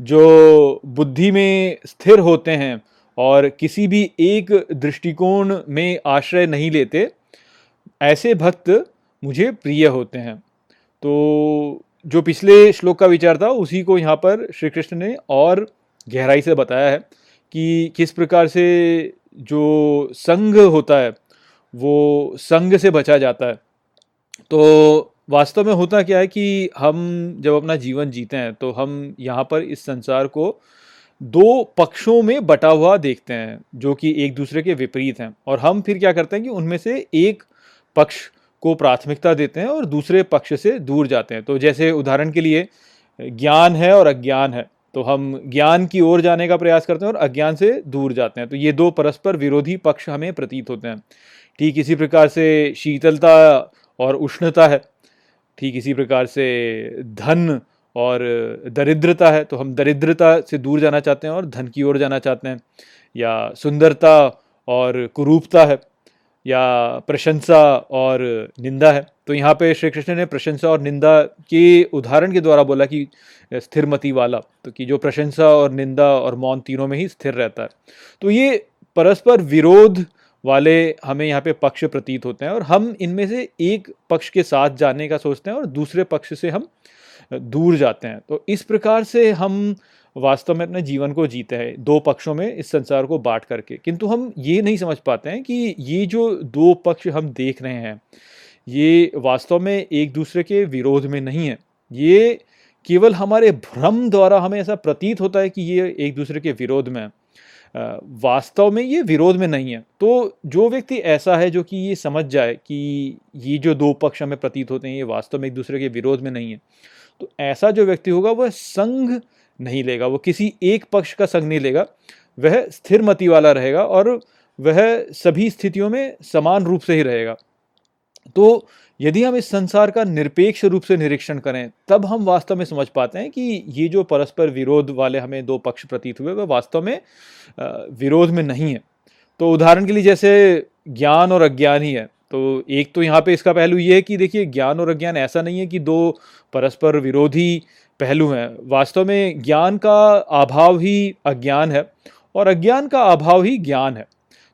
जो बुद्धि में स्थिर होते हैं और किसी भी एक दृष्टिकोण में आश्रय नहीं लेते, ऐसे भक्त मुझे प्रिय होते हैं। तो जो पिछले श्लोक का विचार था, उसी को यहाँ पर श्री कृष्ण ने और गहराई से बताया है कि किस प्रकार से जो संघ होता है, वो संघ से बचा जाता है। तो वास्तव में होता क्या है कि हम जब अपना जीवन जीते हैं तो हम यहाँ पर इस संसार को दो पक्षों में बटा हुआ देखते हैं, जो कि एक दूसरे के विपरीत हैं। और हम फिर क्या करते हैं कि उनमें से एक पक्ष को प्राथमिकता देते हैं और दूसरे पक्ष से दूर जाते हैं। तो जैसे उदाहरण के लिए, ज्ञान है और अज्ञान है। तो हम ज्ञान की ओर जाने का प्रयास करते हैं और अज्ञान से दूर जाते हैं। तो ये दो परस्पर विरोधी पक्ष हमें प्रतीत होते हैं। ठीक इसी प्रकार से शीतलता और उष्णता है। ठीक इसी प्रकार से धन और दरिद्रता है। तो हम दरिद्रता से दूर जाना चाहते हैं और धन की ओर जाना चाहते हैं। या सुंदरता और कुरूपता है। या प्रशंसा और निंदा है। तो यहाँ पे श्री कृष्ण ने प्रशंसा और निंदा के उदाहरण के द्वारा बोला कि स्थिरमति वाला तो कि जो प्रशंसा और निंदा और मौन तीनों में ही स्थिर रहता है। तो ये परस्पर विरोध वाले हमें यहाँ पे पक्ष प्रतीत होते हैं और हम इनमें से एक पक्ष के साथ जाने का सोचते हैं और दूसरे पक्ष से हम दूर जाते हैं। तो इस प्रकार से हम वास्तव में अपने जीवन को जीते हैं, दो पक्षों में इस संसार को बांट करके। किंतु हम ये नहीं समझ पाते हैं कि ये जो दो पक्ष हम देख रहे हैं, ये वास्तव में एक दूसरे के विरोध में नहीं है। ये केवल हमारे भ्रम द्वारा हमें ऐसा प्रतीत होता है कि ये एक दूसरे के विरोध में है। वास्तव में ये विरोध में नहीं है। तो जो व्यक्ति ऐसा है जो कि ये समझ जाए कि ये जो दो पक्ष हमें प्रतीत होते हैं, ये वास्तव में एक दूसरे के विरोध में नहीं है तो ऐसा जो व्यक्ति होगा वह संघ नहीं लेगा, वो किसी एक पक्ष का संग नहीं लेगा, वह स्थिर मति वाला रहेगा और वह सभी स्थितियों में समान रूप से ही रहेगा। तो यदि हम इस संसार का निरपेक्ष रूप से निरीक्षण करें, तब हम वास्तव में समझ पाते हैं कि ये जो परस्पर विरोध वाले हमें दो पक्ष प्रतीत हुए, वह वास्तव में विरोध में नहीं है। तो उदाहरण के लिए जैसे ज्ञान और अज्ञान ही है तो एक तो यहाँ पे इसका पहलू ये है कि देखिए, ज्ञान और अज्ञान ऐसा नहीं है कि दो परस्पर विरोधी पहलू हैं। वास्तव में ज्ञान का अभाव ही अज्ञान है और अज्ञान का अभाव ही ज्ञान है।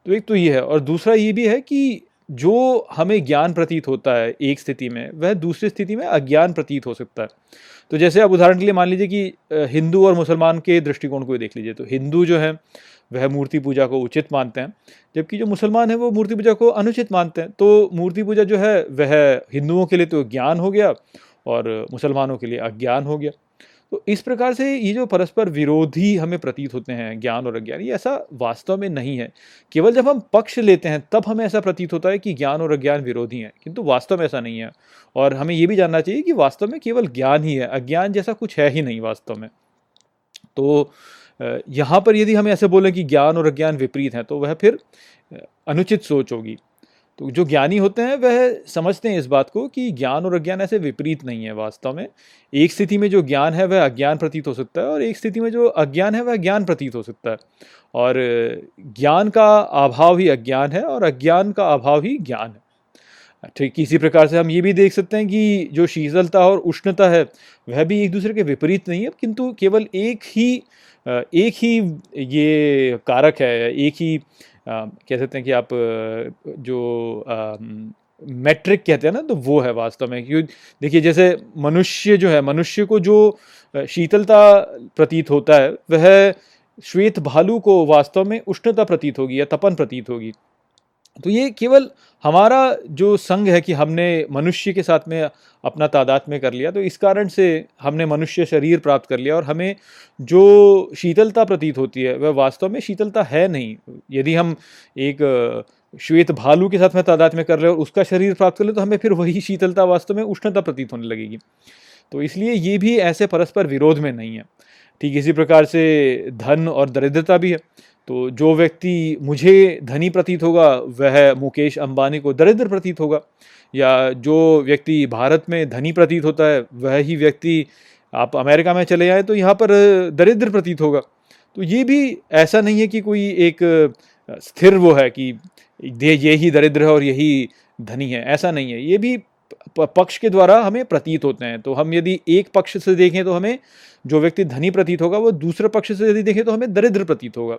तो एक तो ये है और दूसरा ये भी है कि जो हमें ज्ञान प्रतीत होता है एक स्थिति में, वह दूसरी स्थिति में अज्ञान प्रतीत हो सकता है। तो जैसे आप उदाहरण के लिए मान लीजिए कि हिंदू और मुसलमान के दृष्टिकोण को देख लीजिए। तो हिंदू जो है, वह मूर्ति पूजा को उचित मानते हैं, जबकि जो मुसलमान है, वो मूर्ति पूजा को अनुचित मानते हैं। तो मूर्ति पूजा जो है, वह हिंदुओं के लिए तो ज्ञान हो गया और मुसलमानों के लिए अज्ञान हो गया। तो इस प्रकार से ये जो परस्पर विरोधी हमें प्रतीत होते हैं, ज्ञान और अज्ञान, ये ऐसा वास्तव में नहीं है। केवल जब हम पक्ष लेते हैं, तब हमें ऐसा प्रतीत होता है कि ज्ञान और अज्ञान विरोधी हैं, किंतु वास्तव में ऐसा नहीं है। और हमें ये भी जानना चाहिए कि वास्तव में केवल ज्ञान ही है, अज्ञान जैसा कुछ है ही नहीं वास्तव में। तो यहाँ पर यदि हम ऐसे बोलें कि ज्ञान और अज्ञान विपरीत हैं तो वह फिर अनुचित सोच होगी। तो जो ज्ञानी होते हैं, वह समझते हैं इस बात को कि ज्ञान और अज्ञान ऐसे विपरीत नहीं है वास्तव में। एक स्थिति में जो ज्ञान है, वह अज्ञान प्रतीत हो सकता है, और एक स्थिति में जो अज्ञान है, वह ज्ञान प्रतीत हो सकता है। और ज्ञान का अभाव ही अज्ञान है, और अज्ञान का अभाव ही ज्ञान है। ठीक, इसी प्रकार से हम ये भी देख सकते हैं कि जो शीतलता और उष्णता है, वह भी एक दूसरे के विपरीत नहीं है, किंतु केवल एक ही एक ही ये कारक है, एक ही कह सकते हैं कि आप जो मैट्रिक कहते हैं ना तो वो है वास्तव में। क्योंकि देखिए, जैसे मनुष्य जो है, मनुष्य को जो शीतलता प्रतीत होता है, वह श्वेत भालू को वास्तव में उष्णता प्रतीत होगी या तपन प्रतीत होगी। तो ये केवल हमारा जो संघ है कि हमने मनुष्य के साथ में अपना तादाद में कर लिया तो इस कारण से हमने मनुष्य शरीर प्राप्त कर लिया और हमें जो शीतलता प्रतीत होती है, वह वास्तव में शीतलता है नहीं। यदि हम एक श्वेत भालू के साथ में तादाद में कर रहे हैं उसका शरीर प्राप्त कर ले तो हमें फिर वही शीतलता वास्तव में उष्णता प्रतीत होने लगेगी। तो इसलिए ये भी ऐसे परस्पर विरोध में नहीं है। ठीक इसी प्रकार से धन और दरिद्रता भी है। तो जो व्यक्ति मुझे धनी प्रतीत होगा, वह मुकेश अंबानी को दरिद्र प्रतीत होगा। या जो व्यक्ति भारत में धनी प्रतीत होता है, वह ही व्यक्ति आप अमेरिका में चले जाए तो यहाँ पर दरिद्र प्रतीत होगा। तो ये भी ऐसा नहीं है कि कोई एक स्थिर वो है कि ये ही दरिद्र है और यही धनी है। ऐसा नहीं है। ये भी पक्ष के द्वारा हमें प्रतीत होते हैं। तो हम यदि एक पक्ष से देखें तो हमें जो व्यक्ति धनी प्रतीत होगा, वो दूसरे पक्ष से यदि देखें तो हमें दरिद्र प्रतीत होगा।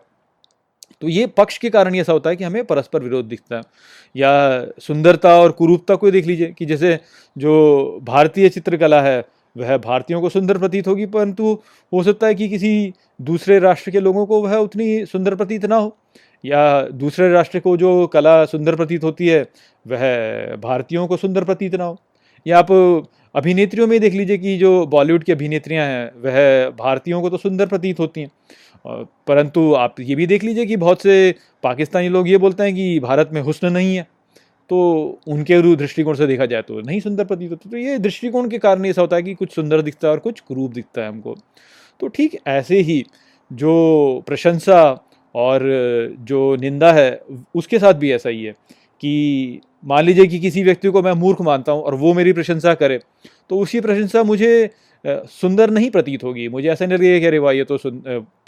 तो ये पक्ष के कारण ऐसा होता है कि हमें परस्पर विरोध दिखता है। या सुंदरता और कुरूपता को देख लीजिए कि जैसे जो भारतीय चित्रकला है, वह भारतीयों को सुंदर प्रतीत होगी, परंतु हो सकता है कि किसी दूसरे राष्ट्र के लोगों को वह उतनी सुंदर प्रतीत ना हो। या दूसरे राष्ट्र को जो कला सुंदर प्रतीत होती है, वह भारतीयों को सुंदर प्रतीत ना हो। या आप अभिनेत्रियों में देख लीजिए कि जो बॉलीवुड की अभिनेत्रियाँ हैं, वह भारतीयों को तो सुंदर प्रतीत होती हैं। परंतु आप ये भी देख लीजिए कि बहुत से पाकिस्तानी लोग ये बोलते हैं कि भारत में हुस्न नहीं है। तो उनके दृष्टिकोण से देखा जाए तो नहीं सुंदर प्रतीत होती। तो ये दृष्टिकोण के कारण ऐसा होता है कि कुछ सुंदर दिखता है और कुछ क्रूप दिखता है हमको। तो ठीक ऐसे ही जो प्रशंसा और जो निंदा है, उसके साथ भी ऐसा ही है कि मान लीजिए कि किसी व्यक्ति को मैं मूर्ख मानता हूँ और वो मेरी प्रशंसा करे तो उसी प्रशंसा मुझे सुंदर नहीं प्रतीत होगी। मुझे ऐसा नहीं लगेगा कि अरे वाह, ये तो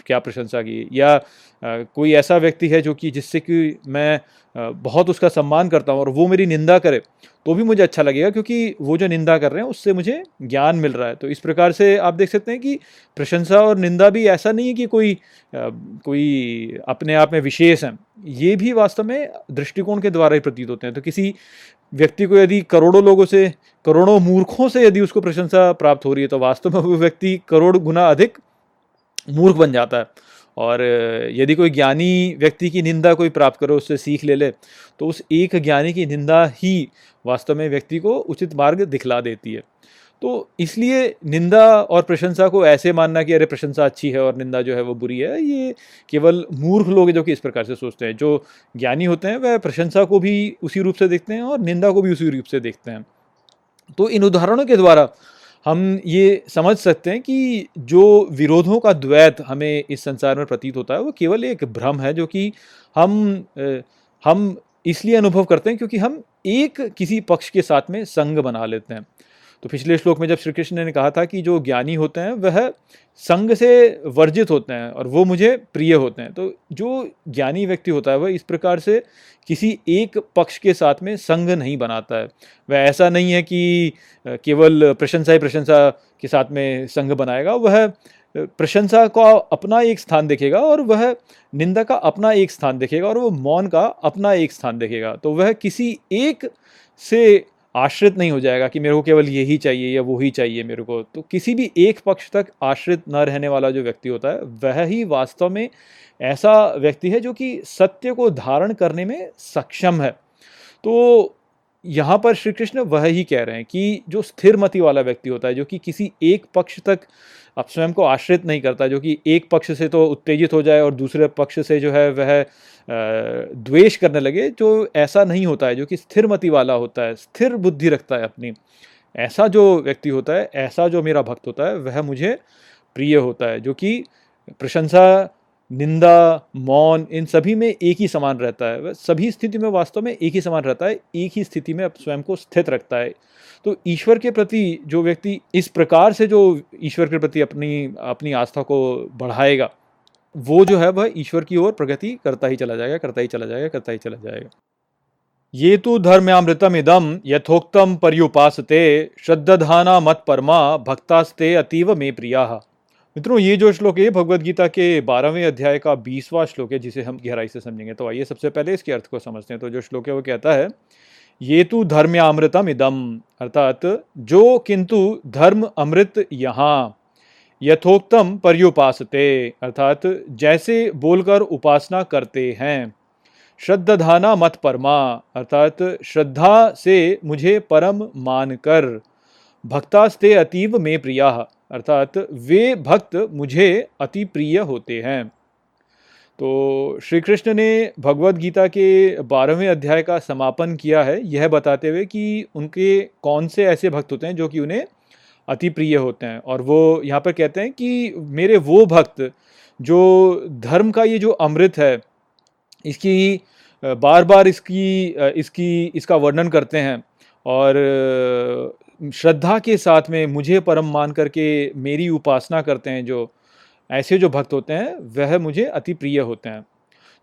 क्या प्रशंसा की। या कोई ऐसा व्यक्ति है जो कि, जिससे कि मैं बहुत उसका सम्मान करता हूँ और वो मेरी निंदा करे तो भी मुझे अच्छा लगेगा, क्योंकि वो जो निंदा कर रहे हैं, उससे मुझे ज्ञान मिल रहा है। तो इस प्रकार से आप देख सकते हैं कि प्रशंसा और निंदा भी ऐसा नहीं है कि कोई कोई अपने आप में विशेष है। ये भी वास्तव में दृष्टिकोण के द्वारा ही प्रतीत होते हैं। तो किसी व्यक्ति को यदि करोड़ों लोगों से, करोड़ों मूर्खों से यदि उसको प्रशंसा प्राप्त हो रही है तो वास्तव में वो व्यक्ति करोड़ गुना अधिक मूर्ख बन जाता है। और यदि कोई ज्ञानी व्यक्ति की निंदा कोई प्राप्त करे, उससे सीख ले ले तो उस एक ज्ञानी की निंदा ही वास्तव में व्यक्ति को उचित मार्ग दिखला देती है। तो इसलिए निंदा और प्रशंसा को ऐसे मानना कि अरे प्रशंसा अच्छी है और निंदा जो है वो बुरी है, ये केवल मूर्ख लोग जो कि इस प्रकार से सोचते हैं। जो ज्ञानी होते हैं, वह प्रशंसा को भी उसी रूप से देखते हैं और निंदा को भी उसी रूप से देखते हैं। तो इन उदाहरणों के द्वारा हम ये समझ सकते हैं कि जो विरोधों का द्वैत हमें इस संसार में प्रतीत होता है, वो केवल एक भ्रम है जो कि हम हम इसलिए अनुभव करते हैं क्योंकि हम एक किसी पक्ष के साथ में संग बना लेते हैं। तो पिछले श्लोक में जब श्री कृष्ण ने कहा था कि जो ज्ञानी होते हैं, वह संग से वर्जित होते हैं और वो मुझे प्रिय होते हैं। तो जो ज्ञानी व्यक्ति होता है, वह इस प्रकार से किसी एक पक्ष के साथ में संग नहीं बनाता है। वह ऐसा नहीं है कि केवल प्रशंसा ही प्रशंसा के साथ में संग बनाएगा। वह प्रशंसा का अपना एक स्थान देखेगा और वह निंदा का अपना एक स्थान देखेगा और वह मौन का अपना एक स्थान देखेगा। तो वह किसी एक से आश्रित नहीं हो जाएगा कि मेरे को केवल यही चाहिए या वो ही चाहिए मेरे को। तो किसी भी एक पक्ष तक आश्रित न रहने वाला जो व्यक्ति होता है, वह ही वास्तव में ऐसा व्यक्ति है जो कि सत्य को धारण करने में सक्षम है। तो यहाँ पर श्री कृष्ण वह ही कह रहे हैं कि जो स्थिरमति वाला व्यक्ति होता है, जो कि किसी एक पक्ष तक अब स्वयं को आश्रित नहीं करता, जो कि एक पक्ष से तो उत्तेजित हो जाए और दूसरे पक्ष से जो है वह द्वेष करने लगे जो ऐसा नहीं होता है, जो कि स्थिर मति वाला होता है, स्थिर बुद्धि रखता है अपनी। ऐसा जो व्यक्ति होता है, ऐसा जो मेरा भक्त होता है, वह मुझे प्रिय होता है, जो कि प्रशंसा निंदा, मौन, इन सभी में एक ही समान रहता है। सभी स्थिति में वास्तव में एक ही समान रहता है, एक ही स्थिति में स्वयं को स्थित रखता है। तो ईश्वर के प्रति जो व्यक्ति इस प्रकार से जो ईश्वर के प्रति अपनी अपनी आस्था को बढ़ाएगा, वो जो है वह ईश्वर की ओर प्रगति करता ही चला जाएगा, करता ही चला जाएगा, करता ही चला जाएगा। ये तो धर्म्यामृतम इदम यथोक्तम पर्युपासते श्रद्धाना मत परमा भक्तास्ते अतीव में प्रिया। मित्रों, ये जो श्लोक है भगवत गीता के बारहवें अध्याय का बीसवां श्लोक है, जिसे हम गहराई से समझेंगे। तो आइए सबसे पहले इसके अर्थ को समझते हैं। तो जो श्लोक है, वो कहता है, ये तो धर्म्यामृतम इदम। अर्थात, जो किंतु धर्म अमृत यहाँ, यथोक्तम पर्युपासते। अर्थात, जैसे बोलकर उपासना करते हैं श्रद्धाना मत परमा। अर्थात, श्रद्धा से मुझे परम मानकर, भक्तास्ते अतीव में प्रिया। अर्थात वे भक्त मुझे अति प्रिय होते हैं। तो श्री कृष्ण ने भगवत गीता के बारहवें अध्याय का समापन किया है, यह बताते हुए कि उनके कौन से ऐसे भक्त होते हैं जो कि उन्हें अति प्रिय होते हैं। और वो यहाँ पर कहते हैं कि मेरे वो भक्त जो धर्म का ये जो अमृत है, इसकी बार बार इसकी इसकी, इसका वर्णन करते हैं। और श्रद्धा के साथ में मुझे परम मान करके मेरी उपासना करते हैं जो, ऐसे जो भक्त होते हैं, वह मुझे अति प्रिय होते हैं।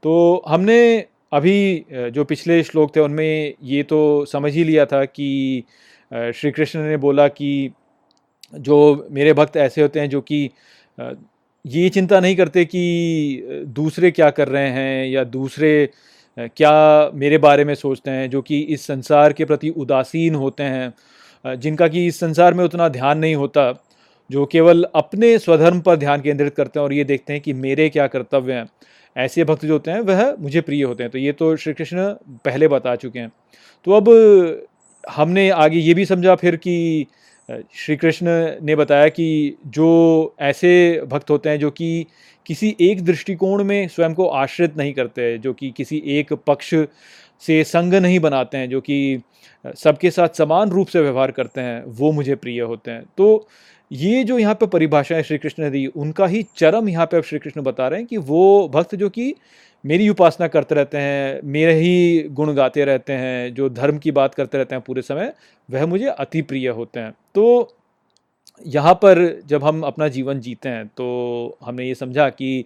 तो हमने अभी जो पिछले श्लोक थे, उनमें ये तो समझ ही लिया था कि श्री कृष्ण ने बोला कि, जो मेरे भक्त ऐसे होते हैं जो कि ये चिंता नहीं करते कि दूसरे क्या कर रहे हैं या दूसरे क्या मेरे बारे में सोचते हैं, जो कि इस संसार के प्रति उदासीन होते हैं। जिनका कि इस संसार में उतना ध्यान नहीं होता, जो केवल अपने स्वधर्म पर ध्यान केंद्रित करते हैं और ये देखते हैं कि मेरे क्या कर्तव्य हैं। ऐसे भक्त जो होते हैं, वह मुझे प्रिय होते हैं। तो ये तो श्री कृष्ण पहले बता चुके हैं। तो अब हमने आगे ये भी समझा फिर कि श्री कृष्ण ने बताया कि जो ऐसे भक्त होते हैं जो कि किसी एक दृष्टिकोण में स्वयं को आश्रित नहीं करते, जो कि किसी एक पक्ष से संग नहीं बनाते हैं, जो कि सबके साथ समान रूप से व्यवहार करते हैं, वो मुझे प्रिय होते हैं। तो ये जो यहाँ पे परिभाषाएँ श्री कृष्ण ने दी, उनका ही चरम यहाँ पे अब श्री कृष्ण बता रहे हैं कि वो भक्त जो कि मेरी उपासना करते रहते हैं, मेरे ही गुण गाते रहते हैं, जो धर्म की बात करते रहते हैं पूरे समय, वह मुझे अति प्रिय होते हैं। तो यहाँ पर जब हम अपना जीवन जीते हैं तो हमने ये समझा कि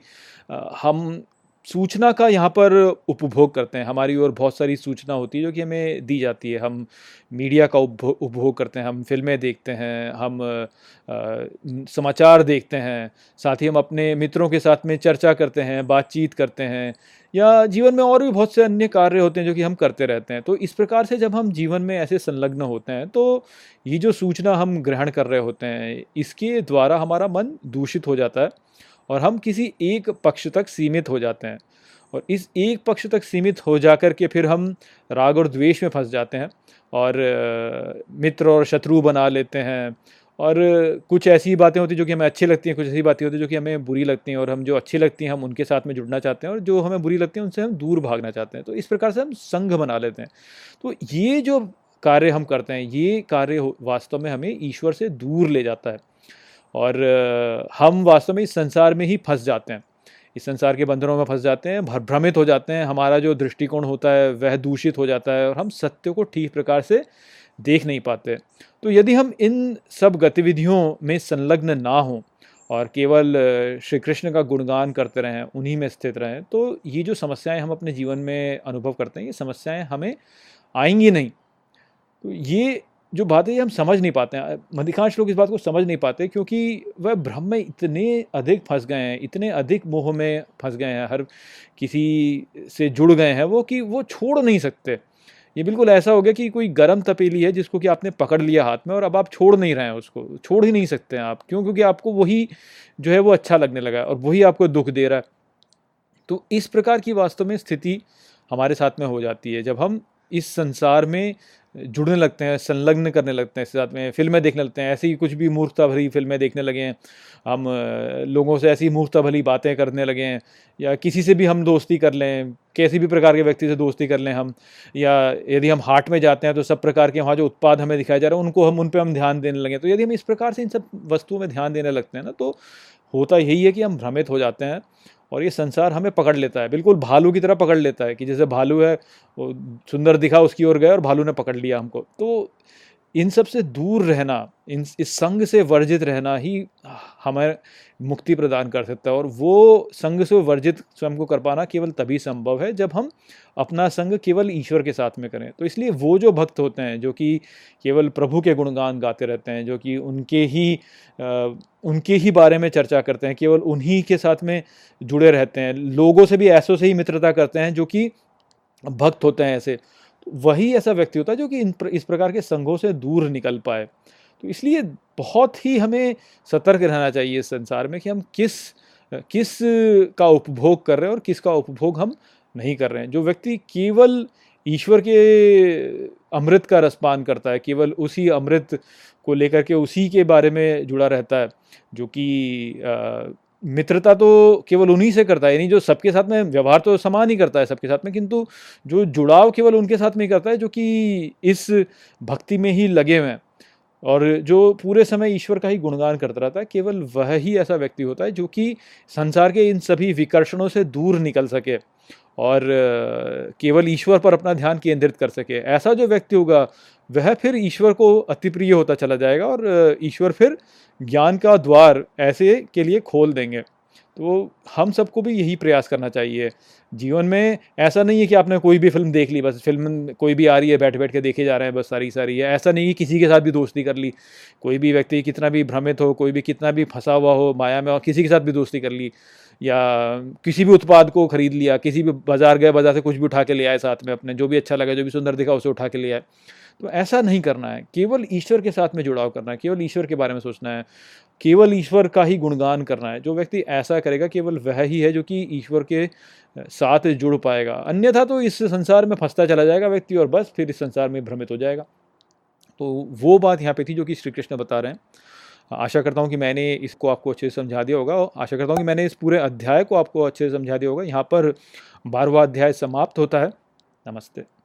हम सूचना का यहाँ पर उपभोग करते हैं। हमारी ओर बहुत सारी सूचना होती है जो कि हमें दी जाती है। हम मीडिया का उपभोग करते हैं हम फ़िल्में देखते हैं हम आ, समाचार देखते हैं साथ ही हम अपने मित्रों के साथ में चर्चा करते हैं बातचीत करते हैं या जीवन में और भी बहुत से अन्य कार्य होते हैं जो कि हम करते रहते हैं। तो इस प्रकार से जब हम जीवन में ऐसे संलग्न होते हैं तो ये जो सूचना हम ग्रहण कर रहे होते हैं इसके द्वारा हमारा मन दूषित हो जाता है। और हम किसी एक पक्ष तक सीमित हो जाते हैं। और इस एक पक्ष तक सीमित हो जा कर के फिर हम राग और द्वेष में फंस जाते हैं और मित्र और शत्रु बना लेते हैं। और कुछ ऐसी बातें होती हैं जो कि हमें अच्छी लगती हैं, कुछ ऐसी बातें होती हैं जो कि हमें बुरी लगती हैं और हम जो अच्छी लगती हैं हम उनके साथ में जुड़ना चाहते हैं और जो हमें बुरी लगती हैं उनसे हम दूर भागना चाहते हैं। तो इस प्रकार से हम संघ बना लेते हैं। तो ये जो कार्य हम करते हैं, ये कार्य वास्तव में हमें ईश्वर से दूर ले जाता है। और हम वास्तव में इस संसार में ही फंस जाते हैं। इस संसार के बंधनों में फंस जाते हैं भ्रमित हो जाते हैं, हमारा जो दृष्टिकोण होता है वह दूषित हो जाता है और हम सत्य को ठीक प्रकार से देख नहीं पाते। तो यदि हम इन सब गतिविधियों में संलग्न ना हों और केवल श्री कृष्ण का गुणगान करते रहें, उन्हीं में स्थित रहें तो ये जो समस्याएँ हम अपने जीवन में अनुभव करते हैं, ये समस्याएँ हमें आएँगी नहीं। तो ये जो बात है ये हम समझ नहीं पाते हैं। अधिकांश लोग इस बात को समझ नहीं पाते क्योंकि वह भ्रम में इतने अधिक फंस गए हैं, इतने अधिक मोह में फंस गए हैं, हर किसी से जुड़ गए हैं वो कि वो छोड़ नहीं सकते। ये बिल्कुल ऐसा हो गया कि कोई गर्म तपेली है जिसको कि आपने पकड़ लिया हाथ में और अब आप छोड़ नहीं रहे हैं उसको, छोड़ ही नहीं सकते हैं आप। क्यों? क्योंकि आपको वही जो है वो अच्छा लगने लगा और वही आपको दुख दे रहा है। तो इस प्रकार की वास्तव में स्थिति हमारे साथ में हो जाती है। जब हम इस संसार में जुड़ने लगते हैं, संलग्न करने लगते हैं इसके साथ में, फ़िल्में देखने लगते हैं, ऐसी कुछ भी मूर्खता भरी फ़िल्में देखने लगे हैं। हम लोगों से ऐसी मूर्खता भरी बातें करने लगे हैं, या किसी से भी हम दोस्ती कर लें, कैसी भी प्रकार के व्यक्ति से दोस्ती कर लें हम, या यदि हम हाट में जाते हैं तो सब प्रकार के वहाँ जो उत्पाद हमें दिखाए जा रहे हैं, उनको हम, उन पर हम ध्यान देने लगे तो यदि हम इस प्रकार से इन सब वस्तुओं में ध्यान देने लगते हैं ना तो होता यही है कि हम भ्रमित हो जाते हैं और ये संसार हमें पकड़ लेता है। बिल्कुल भालू की तरह पकड़ लेता है कि जैसे भालू है, वो सुंदर दिखा, उसकी ओर गए और भालू ने पकड़ लिया हमको। तो इन सबसे दूर रहना, इन, इस संग से वर्जित रहना ही हमें मुक्ति प्रदान कर सकता है। और वो संग से वर्जित स्वयं को कर पाना केवल तभी संभव है जब हम अपना संग केवल ईश्वर के साथ में करें। तो इसलिए वो जो भक्त होते हैं, जो कि केवल प्रभु के गुणगान गाते रहते हैं, जो कि उनके ही उनके ही बारे में चर्चा करते हैं, केवल उन्हीं के साथ में जुड़े रहते हैं। लोगों से भी, ऐसों से ही मित्रता करते हैं जो कि भक्त होते हैं ऐसे। वही ऐसा व्यक्ति होता है जो कि इन इस प्रकार के संघों से दूर निकल पाए। तो इसलिए बहुत ही हमें सतर्क रहना चाहिए इस संसार में कि हम किस किस का उपभोग कर रहे हैं और किसका उपभोग हम नहीं कर रहे हैं। जो व्यक्ति केवल ईश्वर के अमृत का रसपान करता है, केवल उसी अमृत को लेकर के उसी के बारे में जुड़ा रहता है, जो कि मित्रता तो केवल उन्हीं से करता है, यानी जो सबके साथ में व्यवहार तो समान ही करता है सबके साथ में, किंतु जो जुड़ाव केवल उनके साथ में ही करता है, जो कि इस भक्ति में ही लगे हुए हैं। और जो पूरे समय ईश्वर का ही गुणगान करता रहता है, केवल वह ही ऐसा व्यक्ति होता है जो कि संसार के इन सभी विकर्षणों से दूर निकल सके और केवल ईश्वर पर अपना ध्यान केंद्रित कर सके। ऐसा जो व्यक्ति होगा वह फिर ईश्वर को अति प्रिय होता चला जाएगा और ईश्वर फिर ज्ञान का द्वार ऐसे के लिए खोल देंगे। तो हम सबको भी यही प्रयास करना चाहिए। जीवन में ऐसा नहीं है कि आपने कोई भी फ़िल्म देख ली, बस फ़िल्म कोई भी आ रही है बैठ बैठ के देखे जा रहे हैं, बस सारी सारी है। ऐसा नहीं है किसी के साथ भी दोस्ती कर ली। कोई भी व्यक्ति कितना भी भ्रमित हो, कोई भी कितना भी फंसा हुआ हो, माया में, और किसी के साथ भी दोस्ती कर ली, या किसी भी उत्पाद को खरीद लिया, किसी भी बाज़ार गए बाज़ार से कुछ भी उठा के ले आए साथ में अपने, जो भी अच्छा लगा, जो भी सुंदर दिखा, उसे उठा के ले आए। तो ऐसा नहीं करना है। केवल ईश्वर के साथ में जुड़ाव करना है, केवल ईश्वर के बारे में सोचना है, केवल ईश्वर का ही गुणगान करना है। जो व्यक्ति ऐसा करेगा, केवल वह ही है जो कि ईश्वर के साथ जुड़ पाएगा। अन्यथा तो इस संसार में फंसता चला जाएगा व्यक्ति और बस फिर इस संसार में भ्रमित हो जाएगा। तो वो बात यहाँ पे थी जो कि श्री कृष्ण बता रहे हैं। आशा करता हूँ कि मैंने इसको आपको अच्छे से समझा दिया होगा आशा करता हूँ कि मैंने इस पूरे अध्याय को आपको अच्छे से समझा दिया होगा। यहाँ पर बारहवा अध्याय समाप्त होता है। नमस्ते।